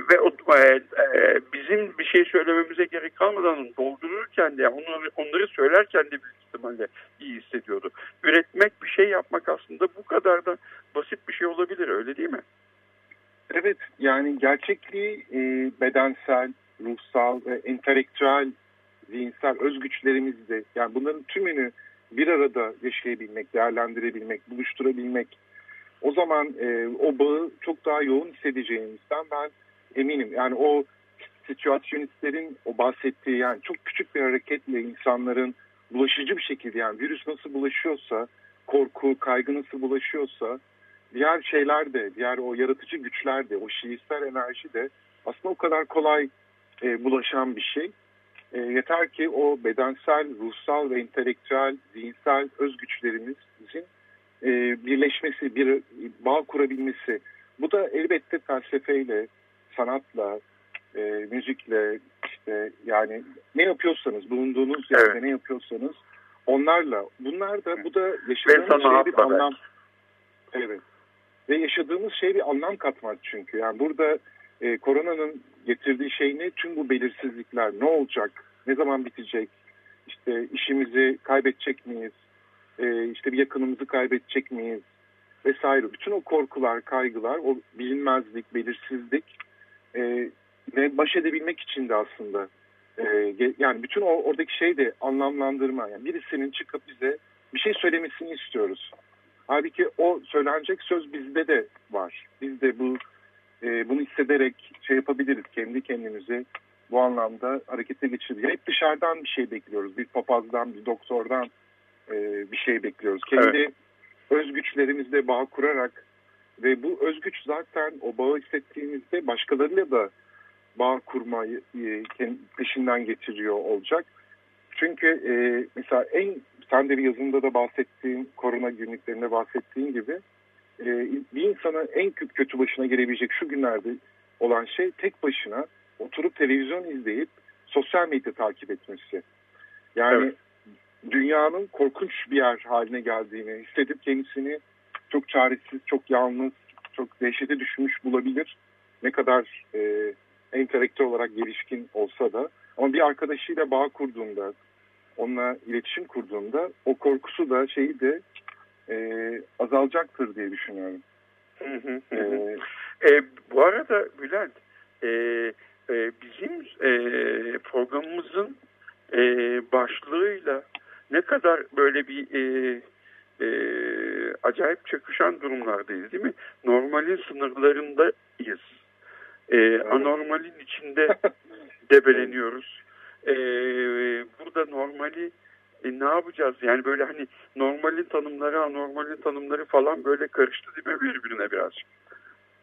ve o, e, e, bizim bir şey söylememize gerek kalmadan doldururken de onları, onları söylerken de büyük ihtimalle iyi hissediyordu. Üretmek bir şey yapmak aslında bu kadar da basit bir şey olabilir öyle değil mi? Evet yani gerçekliği e, bedensel, ruhsal, e, entelektüel, zihinsel özgüçlerimizde yani bunların tümünü bir arada yaşayabilmek, değerlendirebilmek, buluşturabilmek o zaman e, o bağı çok daha yoğun hissedeceğimizden ben eminim. Yani o situasyonistlerin o bahsettiği yani çok küçük bir hareketle insanların bulaşıcı bir şekilde yani virüs nasıl bulaşıyorsa, korku, kaygı nasıl bulaşıyorsa diğer şeyler de, diğer o yaratıcı güçler de, o şiirsel enerji de aslında o kadar kolay e, bulaşan bir şey. E, yeter ki o bedensel, ruhsal ve entelektüel, zihinsel özgüçlerimizin e, birleşmesi, bir bağ kurabilmesi. Bu da elbette felsefeyle, sanatla, e, müzikle, işte yani ne yapıyorsanız, bulunduğunuz yerde evet. ne yapıyorsanız onlarla. Bunlar da bu da yaşadığımız şey bir anlam. Evet. Ve yaşadığımız şey bir anlam katmak çünkü. Yani burada e, koronanın getirdiği şey ne? Tüm bu belirsizlikler. Ne olacak? Ne zaman bitecek? İşte işimizi kaybedecek miyiz? E, işte bir yakınımızı kaybedecek miyiz? Vesaire. Bütün o korkular, kaygılar, o bilinmezlik, belirsizlik e, ve baş edebilmek için de aslında e, yani bütün o oradaki şey de anlamlandırma. Yani birisinin çıkıp bize bir şey söylemesini istiyoruz. Halbuki o söylenecek söz bizde de var. Biz de bu e, bunu hissederek şey yapabiliriz. Kendi kendimizi bu anlamda harekete geçirdik. Hep dışarıdan bir şey bekliyoruz. Bir papazdan, bir doktordan e, bir şey bekliyoruz. Kendi evet. özgüçlerimizle bağ kurarak ve bu özgüç zaten o bağı hissettiğimizde başkalarıyla da bağ kurmayı e, peşinden getiriyor olacak. Çünkü e, mesela en sen de bir yazında da bahsettiğin korona günlüklerinde bahsettiğin gibi e, bir insana en kötü, kötü başına gelebilecek şu günlerde olan şey tek başına oturup televizyon izleyip sosyal medya takip etmesi. Yani evet. Dünyanın korkunç bir yer haline geldiğini hissedip kendisini çok çaresiz, çok yalnız, çok dehşete düşmüş bulabilir. Ne kadar e, entelektüel olarak gelişkin olsa da ama bir arkadaşıyla bağ kurduğunda, onunla iletişim kurduğunda o korkusu da şeyi de e, azalacaktır diye düşünüyorum. Hı hı hı. Ee, e, bu arada Bülent, e, e, bizim e, programımızın e, başlığıyla ne kadar böyle bir e, e, acayip çakışan durumlardayız değil mi? Normalin sınırlarındayız. E, anormalin içinde debeleniyoruz. E, burada normali e, ne yapacağız? Yani böyle hani normalin tanımları, anormalin tanımları falan böyle karıştı değil mi birbirine birazcık?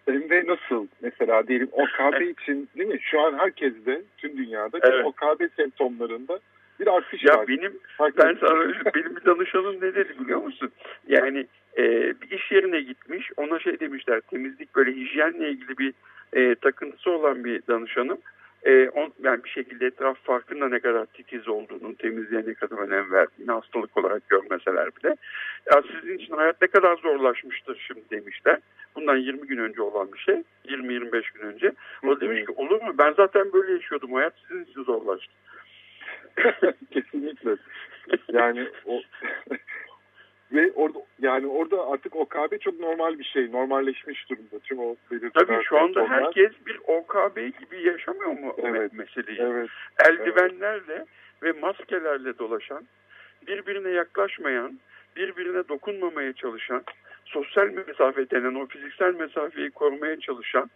Ve nasıl mesela diyelim OKB için değil mi? Şu an herkeste tüm dünyada evet. OKB semptomlarında bir artış ya var. Benim, ben sana benim bir danışanım ne dedi biliyor musun? Yani e, bir iş yerine gitmiş ona şey demişler temizlik böyle hijyenle ilgili bir e, takıntısı olan bir danışanım. E, on, yani bir şekilde etraf farkında ne kadar titiz olduğunu, temizliğe ne kadar önem verdiğini hastalık olarak görmeseler bile. Ya sizin için hayat ne kadar zorlaşmıştır şimdi demişler. Bundan 20 gün önce olan bir şey. 20-25 gün önce. O demiş ki olur mu? Ben zaten böyle yaşıyordum. Hayat sizin için zorlaştı. Kesinlikle. Yani o ve orada yani orada artık OKB çok normal bir şey. Normalleşmiş durumda. Tüm o Tabii şu anda onlar. herkes bir OKB gibi yaşamıyor mu evet, meseleyi? Evet, Eldivenlerle evet. ve maskelerle dolaşan, birbirine yaklaşmayan, birbirine dokunmamaya çalışan, sosyal mesafe denen o fiziksel mesafeyi korumaya çalışan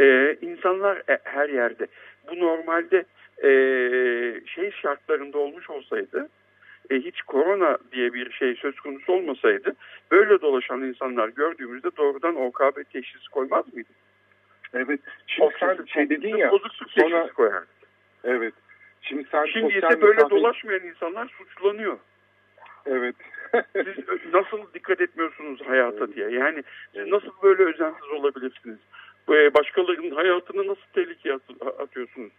e, insanlar her yerde. Bu normalde e, şey şartlarında olmuş olsaydı e, hiç korona diye bir şey söz konusu olmasaydı böyle dolaşan insanlar gördüğümüzde doğrudan OKB teşhisi koymaz mıydı? Evet. Şimdi o sen şey dedin ya. Bozukluk sonra, teşhisi koyardı. Evet. Şimdi sen Şimdi ise böyle mesafe... dolaşmayan insanlar suçlanıyor. Evet. siz nasıl dikkat etmiyorsunuz hayata evet. diye. Yani siz nasıl böyle özensiz olabilirsiniz? Başkalarının hayatını nasıl tehlikeye atıyorsunuz?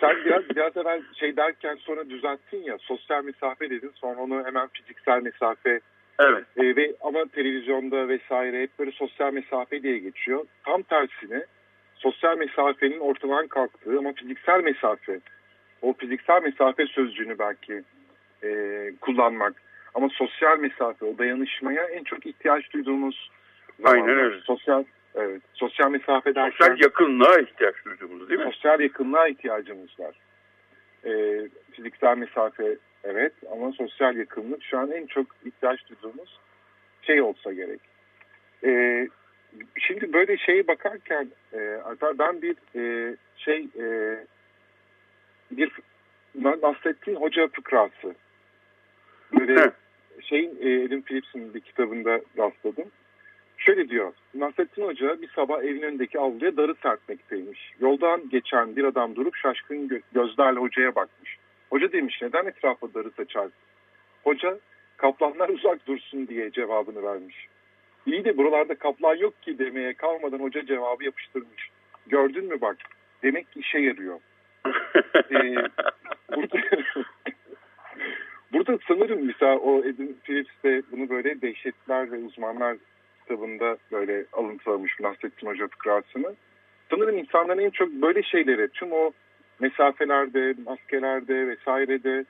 Sen biraz, biraz evvel şey derken sonra düzelttin ya sosyal mesafe dedin sonra onu hemen fiziksel mesafe Evet. E, ve ama televizyonda vesaire hep böyle sosyal mesafe diye geçiyor. Tam tersine sosyal mesafenin ortadan kalktığı ama fiziksel mesafe o fiziksel mesafe sözcüğünü belki e, kullanmak ama sosyal mesafe o dayanışmaya en çok ihtiyaç duyduğumuz Aynen öyle. Sosyal Evet. Sosyal mesafe derken... Sosyal yakınlığa ihtiyaç duyduğumuz değil mi? Sosyal yakınlığa ihtiyacımız var. Ee, fiziksel mesafe evet ama sosyal yakınlık şu an en çok ihtiyaç duyduğumuz şey olsa gerek. Ee, şimdi böyle şeye bakarken e, ben bir e, şey e, bir Nasrettin Hoca fıkrası. Böyle şeyin e, Adam Phillips'in bir kitabında rastladım. Şöyle diyor. Nasrettin Hoca bir sabah evin önündeki avluya darı serpmekteymiş. Yoldan geçen bir adam durup şaşkın gö gözlerle hocaya bakmış. Hoca demiş neden etrafa darı saçarsın? Hoca kaplanlar uzak dursun diye cevabını vermiş. İyi de buralarda kaplan yok ki demeye kalmadan hoca cevabı yapıştırmış. Gördün mü bak demek ki işe yarıyor. ee, burada, burada sanırım mesela o Adam Phillips de bunu böyle dehşetler ve uzmanlar kitabında böyle alıntılamış Nasrettin Hoca fıkrasını. Sanırım insanların en çok böyle şeylere tüm o mesafelerde, maskelerde vesairede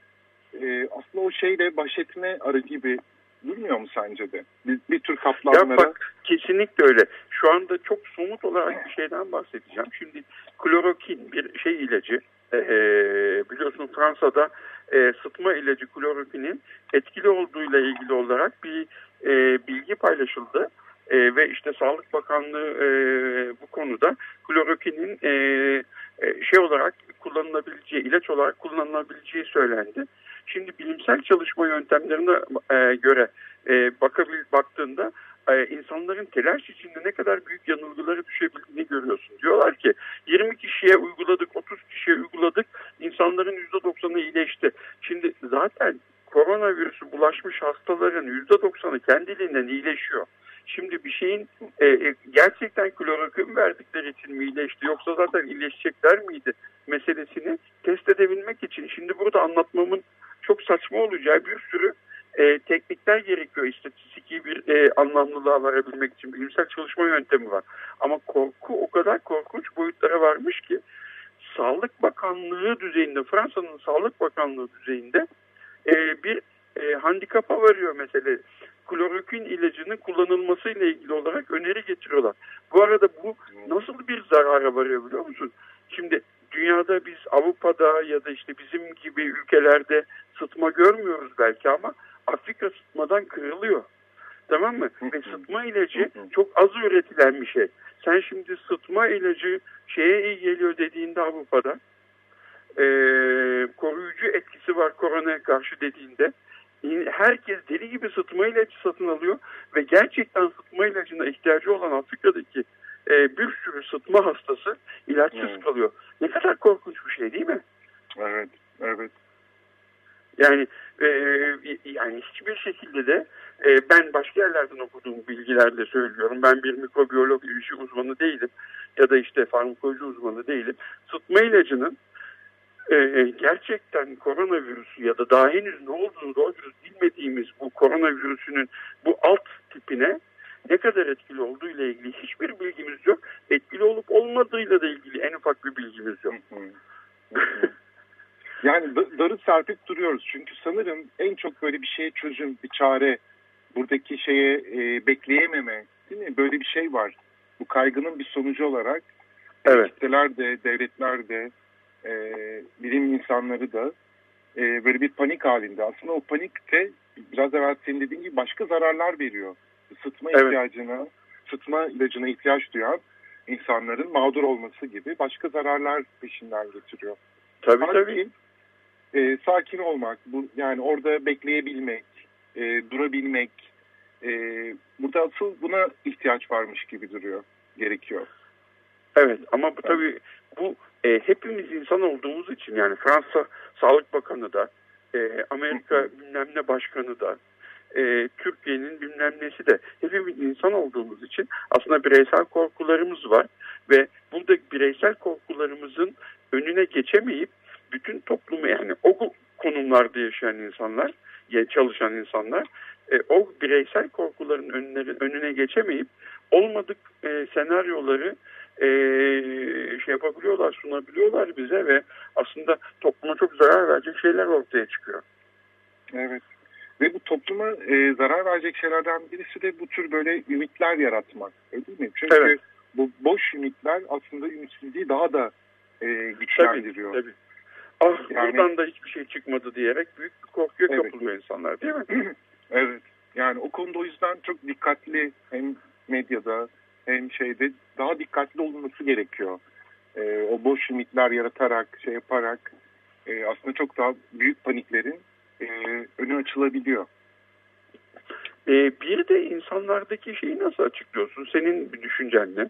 e, aslında o şeyle baş etme aracı gibi durmuyor mu sence de? Bir, bir tür kaplanlara... Ya bak kesinlikle öyle. Şu anda çok somut olarak bir şeyden bahsedeceğim. Şimdi klorokin bir şey ilacı. Ee, biliyorsun Fransa'da e, sıtma ilacı klorokinin etkili olduğuyla ilgili olarak bir e, bilgi paylaşıldı. E, ve işte Sağlık Bakanlığı e, bu konuda klorokinin e, e, şey olarak kullanılabileceği, ilaç olarak kullanılabileceği söylendi. Şimdi bilimsel çalışma yöntemlerine e, göre e, bakabil, baktığında e, insanların telaş içinde ne kadar büyük yanılgıları düşebildiğini görüyorsun. Diyorlar ki 20 kişiye uyguladık, 30 kişiye uyguladık, insanların %90'ı iyileşti. Şimdi zaten koronavirüsü bulaşmış hastaların %90'ı kendiliğinden iyileşiyor. Şimdi bir şeyin e, e, gerçekten klorokin verdikleri için mi iyileşti yoksa zaten iyileşecekler miydi meselesini test edebilmek için şimdi burada anlatmamın çok saçma olacağı bir sürü e, teknikler gerekiyor istatistiki bir e, anlamlılığa varabilmek için bilimsel çalışma yöntemi var. Ama korku o kadar korkunç boyutlara varmış ki Sağlık Bakanlığı düzeyinde Fransa'nın Sağlık Bakanlığı düzeyinde e, bir e, handikapa varıyor mesele. Klorokin ilacının kullanılması ile ilgili olarak öneri getiriyorlar. Bu arada bu nasıl bir zarara varıyor biliyor musun? Şimdi dünyada biz Avrupa'da ya da işte bizim gibi ülkelerde sıtma görmüyoruz belki ama Afrika sıtmadan kırılıyor. Tamam mı? Ve sıtma ilacı çok az üretilen bir şey. Sen şimdi sıtma ilacı şeye iyi geliyor dediğinde Avrupa'da e, koruyucu etkisi var koronaya karşı dediğinde herkes deli gibi sıtma ilacı satın alıyor ve gerçekten sıtma ilacına ihtiyacı olan Afrika'daki e, bir sürü sıtma hastası ilaçsız evet. kalıyor. Ne kadar korkunç bir şey değil mi? Evet, evet. Yani e, yani hiçbir şekilde de e, ben başka yerlerden okuduğum bilgilerle söylüyorum. Ben bir mikrobiyolog işi uzmanı değilim ya da işte farmakoloji uzmanı değilim. Sıtma ilacının e, gerçekten koronavirüsü ya da daha henüz ne olduğunu doğru bilmediğimiz bu koronavirüsünün bu alt tipine ne kadar etkili olduğu ile ilgili hiçbir bilgimiz yok. Etkili olup olmadığıyla da ilgili en ufak bir bilgimiz yok. yani darı serpip duruyoruz. Çünkü sanırım en çok böyle bir şeye çözüm, bir çare, buradaki şeye e, bekleyememe değil mi? Böyle bir şey var. Bu kaygının bir sonucu olarak evet. kitleler de, devletler de, e, bilim insanları da e, böyle bir panik halinde. Aslında o panik de biraz evvel senin dediğin gibi başka zararlar veriyor sıtma evet. ihtiyacına, sıtma ilacına ihtiyaç duyan insanların mağdur olması gibi başka zararlar peşinden getiriyor. Tabii Halbuki, tabii. E, sakin olmak, bu yani orada bekleyebilmek, e, durabilmek, e, burada asıl buna ihtiyaç varmış gibi duruyor, gerekiyor. Evet ama bu tabii bu e, hepimiz insan olduğumuz için yani Fransa Sağlık Bakanı da, e, Amerika bilmem ne başkanı da, e, Türkiye'nin bilmem nesi de hepimiz insan olduğumuz için aslında bireysel korkularımız var ve burada bireysel korkularımızın önüne geçemeyip bütün toplumu yani o konumlarda yaşayan insanlar, çalışan insanlar e, o bireysel korkuların önüne, önüne geçemeyip olmadık e, senaryoları e, şey yapabiliyorlar, sunabiliyorlar bize ve aslında topluma çok zarar verecek şeyler ortaya çıkıyor. Evet. Ve bu topluma e, zarar verecek şeylerden birisi de bu tür böyle ümitler yaratmak. Öyle değil mi? Çünkü evet. bu boş ümitler aslında ümitsizliği daha da e, güçlendiriyor. Tabii, tabii. Ah yani, buradan da hiçbir şey çıkmadı diyerek büyük bir korkuya evet. kapılıyor insanlar değil mi? evet. Yani o konuda o yüzden çok dikkatli hem medyada hem şeyde daha dikkatli olunması gerekiyor. E, o boş ümitler yaratarak, şey yaparak e, aslında çok daha büyük paniklerin e, önü açılabiliyor. E, bir de insanlardaki şeyi nasıl açıklıyorsun? Senin bir düşüncen ne?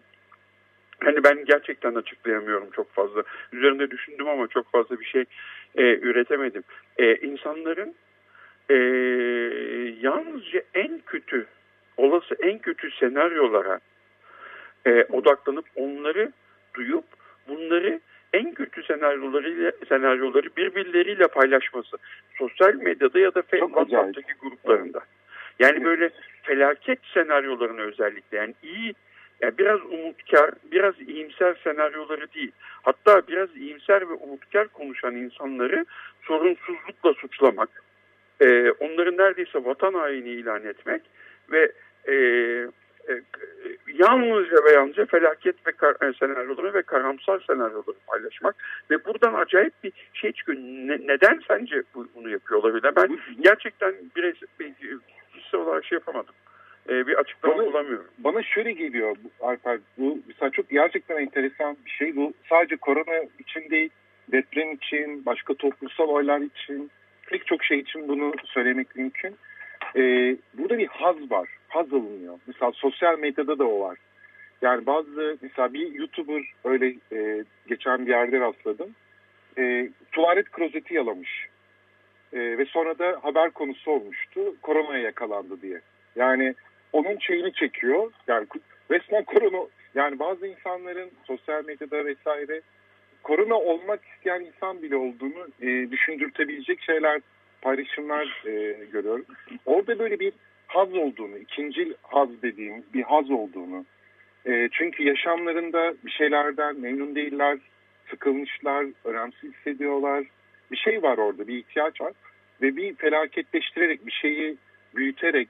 Hani ben gerçekten açıklayamıyorum çok fazla. Üzerinde düşündüm ama çok fazla bir şey e, üretemedim. E, insanların e, yalnızca en kötü, olası en kötü senaryolara e, odaklanıp onları duyup bunları en kötü senaryolarıyla senaryoları birbirleriyle paylaşması. Sosyal medyada ya da WhatsApp'taki gruplarında. Yani böyle felaket senaryolarını özellikle yani iyi yani biraz umutkar, biraz iyimser senaryoları değil. Hatta biraz iyimser ve umutkar konuşan insanları sorunsuzlukla suçlamak, e, onları neredeyse vatan haini ilan etmek ve e, e, yalnızca ve yalnızca felaket ve kar, e, senaryoları ve karamsar senaryoları paylaşmak ve buradan acayip bir şey çıkıyor. Ne, neden sence bunu yapıyor olabilir? Ben gerçekten bireysel, kişisel olarak şey yapamadım. Ee, bir açıklama bana, bulamıyorum. Bana şöyle geliyor Alper. Bu mesela çok gerçekten enteresan bir şey. Bu sadece korona için değil, deprem için, başka toplumsal olaylar için, pek çok şey için bunu söylemek mümkün. Ee, burada bir haz var. Haz alınıyor. Mesela sosyal medyada da o var. Yani bazı mesela bir YouTuber öyle e, geçen bir yerde rastladım. E, tuvalet klozeti yalamış. E, ve sonra da haber konusu olmuştu. Koronaya yakalandı diye. Yani onun şeyini çekiyor. Yani resmen korona yani bazı insanların sosyal medyada vesaire korona olmak isteyen insan bile olduğunu e, düşündürtebilecek şeyler paylaşımlar e, görüyorum. Orada böyle bir haz olduğunu, ikinci haz dediğimiz bir haz olduğunu. E, çünkü yaşamlarında bir şeylerden memnun değiller, sıkılmışlar, önemsiz hissediyorlar. Bir şey var orada, bir ihtiyaç var. Ve bir felaketleştirerek, bir şeyi büyüterek,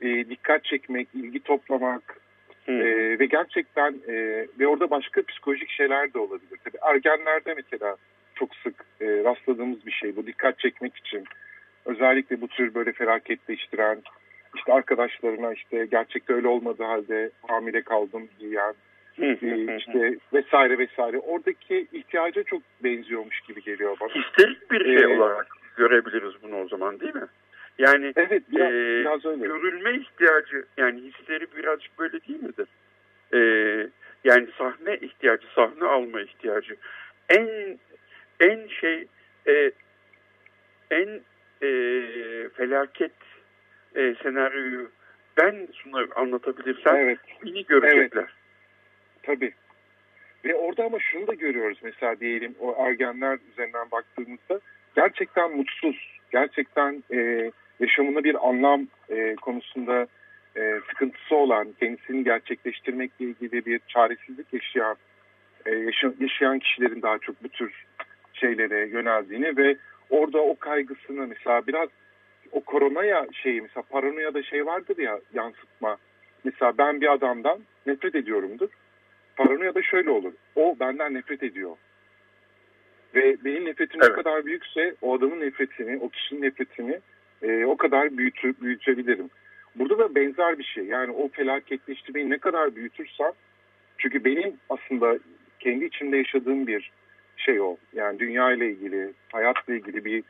e, dikkat çekmek, ilgi toplamak e, ve gerçekten e, ve orada başka psikolojik şeyler de olabilir. Tabii ergenlerde mesela çok sık e, rastladığımız bir şey bu dikkat çekmek için. Özellikle bu tür böyle felaketleştiren, işte arkadaşlarına işte gerçekte öyle olmadığı halde hamile kaldım diyen, e, işte vesaire vesaire. Oradaki ihtiyaca çok benziyormuş gibi geliyor bana. Histerik bir şey ee, olarak görebiliriz bunu o zaman değil mi? Yani evet, biraz, e, biraz öyle. görülme ihtiyacı yani hisleri birazcık böyle değil midir? E, yani sahne ihtiyacı, sahne alma ihtiyacı. En en şey e, en e, felaket e, senaryoyu ben sana anlatabilirsem evet. beni görecekler. Evet. Tabii. Ve orada ama şunu da görüyoruz mesela diyelim o ergenler üzerinden baktığımızda gerçekten mutsuz, gerçekten e, yaşamında bir anlam e, konusunda e, sıkıntısı olan, kendisini gerçekleştirmekle ilgili bir çaresizlik yaşayan, e, yaşayan kişilerin daha çok bu tür şeylere yöneldiğini ve orada o kaygısını mesela biraz o koronaya şeyi mesela paranoya da şey vardır ya yansıtma. Mesela ben bir adamdan nefret ediyorumdur. Paranoya da şöyle olur. O benden nefret ediyor. Ve benim nefretim evet. ne kadar büyükse o adamın nefretini, o kişinin nefretini e, o kadar büyütü, büyütebilirim. Burada da benzer bir şey. Yani o felaketleştirmeyi ne kadar büyütürsem çünkü benim aslında kendi içimde yaşadığım bir şey o. Yani dünya ile ilgili, hayatla ilgili bir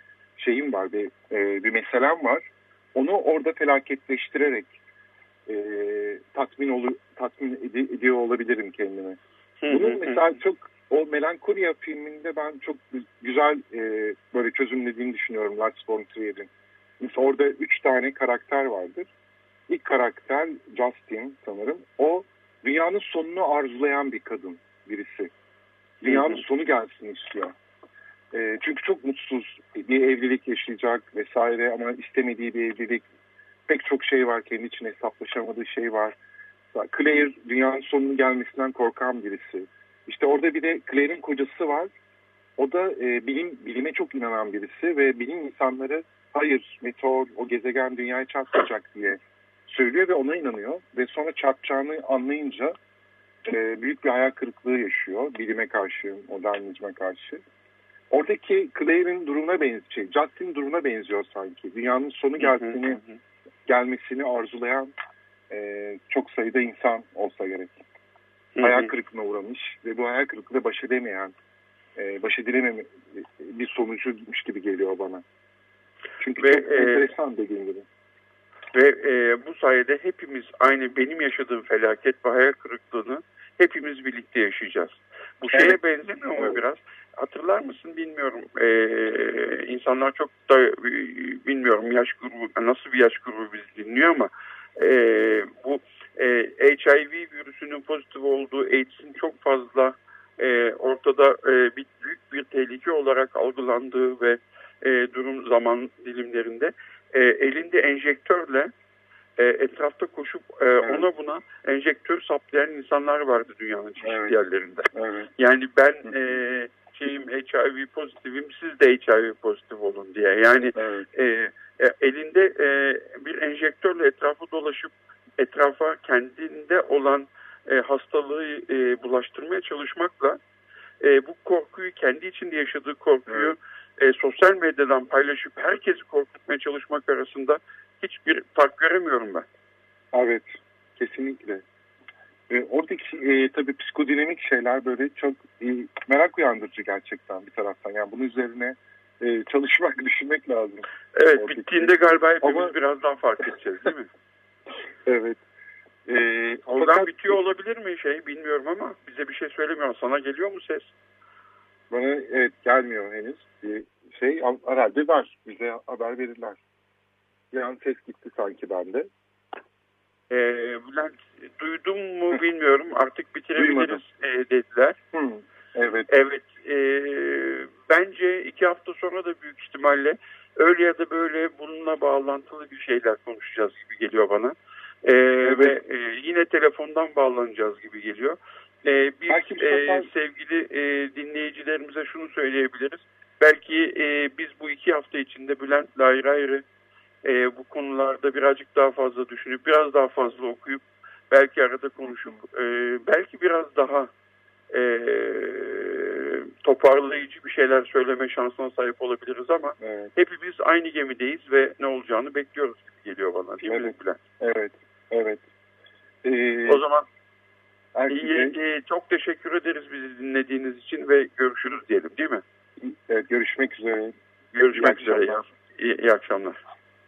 şeyim var, bir, e, bir meselem var. Onu orada felaketleştirerek e, tatmin olu, tatmin ed- ediyor olabilirim kendimi. Bunun mesela çok o Melankolia filminde ben çok güzel e, böyle çözümlediğini düşünüyorum Lars von Trier'in. Mesela orada üç tane karakter vardır. İlk karakter Justin sanırım. O dünyanın sonunu arzulayan bir kadın birisi. Dünyanın sonu gelsin istiyor. E, çünkü çok mutsuz bir evlilik yaşayacak vesaire ama istemediği bir evlilik. Pek çok şey var kendi için hesaplaşamadığı şey var. Claire dünyanın sonunun gelmesinden korkan birisi. İşte orada bir de Claire'in kocası var. O da e, bilim bilime çok inanan birisi ve bilim insanları hayır meteor o gezegen dünyaya çarpacak diye söylüyor ve ona inanıyor. Ve sonra çarpacağını anlayınca e, büyük bir hayal kırıklığı yaşıyor bilime karşı, modernizme karşı. Oradaki Claire'in durumuna benziyor, şey, Justin durumuna benziyor sanki. Dünyanın sonu gelmesini, gelmesini arzulayan e, çok sayıda insan olsa gerek. Hayal kırıklığına uğramış ve bu hayal kırıklığıyla baş edemeyen e, baş edilememe bir sonucuymuş gibi geliyor bana. Çünkü Ve, çok e, enteresan dediğim gibi. Ve e, bu sayede hepimiz aynı benim yaşadığım felaket ve hayal kırıklığını hepimiz birlikte yaşayacağız. Bu şeye Evet. benzemiyor mu Evet. biraz? Hatırlar mısın bilmiyorum. E, insanlar çok da bilmiyorum yaş grubu nasıl bir yaş grubu bizi dinliyor ama e, bu e, HIV virüsünün pozitif olduğu AIDS'in çok fazla e, ortada e, bir, büyük bir tehlike olarak algılandığı ve e, durum zaman dilimlerinde e, elinde enjektörle e, etrafta koşup e, ona buna enjektör saplayan insanlar vardı dünyanın çeşitli Evet. yerlerinde. Evet. Yani ben e, şeyim HIV pozitifim siz de HIV pozitif olun diye. Yani Evet. e, e, elinde e, bir enjektörle etrafı dolaşıp etrafa kendinde olan e, hastalığı e, bulaştırmaya çalışmakla e, bu korkuyu kendi içinde yaşadığı korkuyu e, sosyal medyadan paylaşıp herkesi korkutmaya çalışmak arasında hiçbir fark göremiyorum ben. Evet, kesinlikle. E, oradaki e, tabii psikodinamik şeyler böyle çok e, merak uyandırıcı gerçekten bir taraftan. Yani bunun üzerine e, çalışmak, düşünmek lazım. Evet Oradaki- bittiğinde galiba hepimiz Ama- biraz daha fark edeceğiz değil mi? Evet. E, Oradan fakat bitiyor olabilir mi şey bilmiyorum ama bize bir şey söylemiyor. Sana geliyor mu ses? Bana evet gelmiyor henüz bir şey. Ama Herhalde var. Bize haber verirler. Bir an ses gitti sanki bende. Ee, Bülent duydum mu bilmiyorum artık bitirebiliriz e, dediler. Hmm, Evet. Evet e, bence iki hafta sonra da büyük ihtimalle öyle ya da böyle bununla bağlantılı bir şeyler konuşacağız gibi geliyor bana. E, Ve e, yine telefondan bağlanacağız gibi geliyor. E, biz Belki e, sefer- sevgili e, dinleyicilerimize şunu söyleyebiliriz. Belki e, biz bu iki hafta içinde Bülent'le ayrı ayrı e, bu konularda birazcık daha fazla düşünüp biraz daha fazla okuyup belki arada konuşup e, belki biraz daha e, toparlayıcı bir şeyler söyleme şansına sahip olabiliriz ama Evet. hepimiz aynı gemideyiz ve ne olacağını bekliyoruz gibi geliyor bana değil mi Evet. Bülent? Evet. Evet. Ee, O zaman iyi, iyi, çok teşekkür ederiz bizi dinlediğiniz için ve görüşürüz diyelim değil mi? evet, görüşmek üzere. Görüşmek İyi üzere. İyi, iyi akşamlar.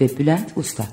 ve Bülent Usta.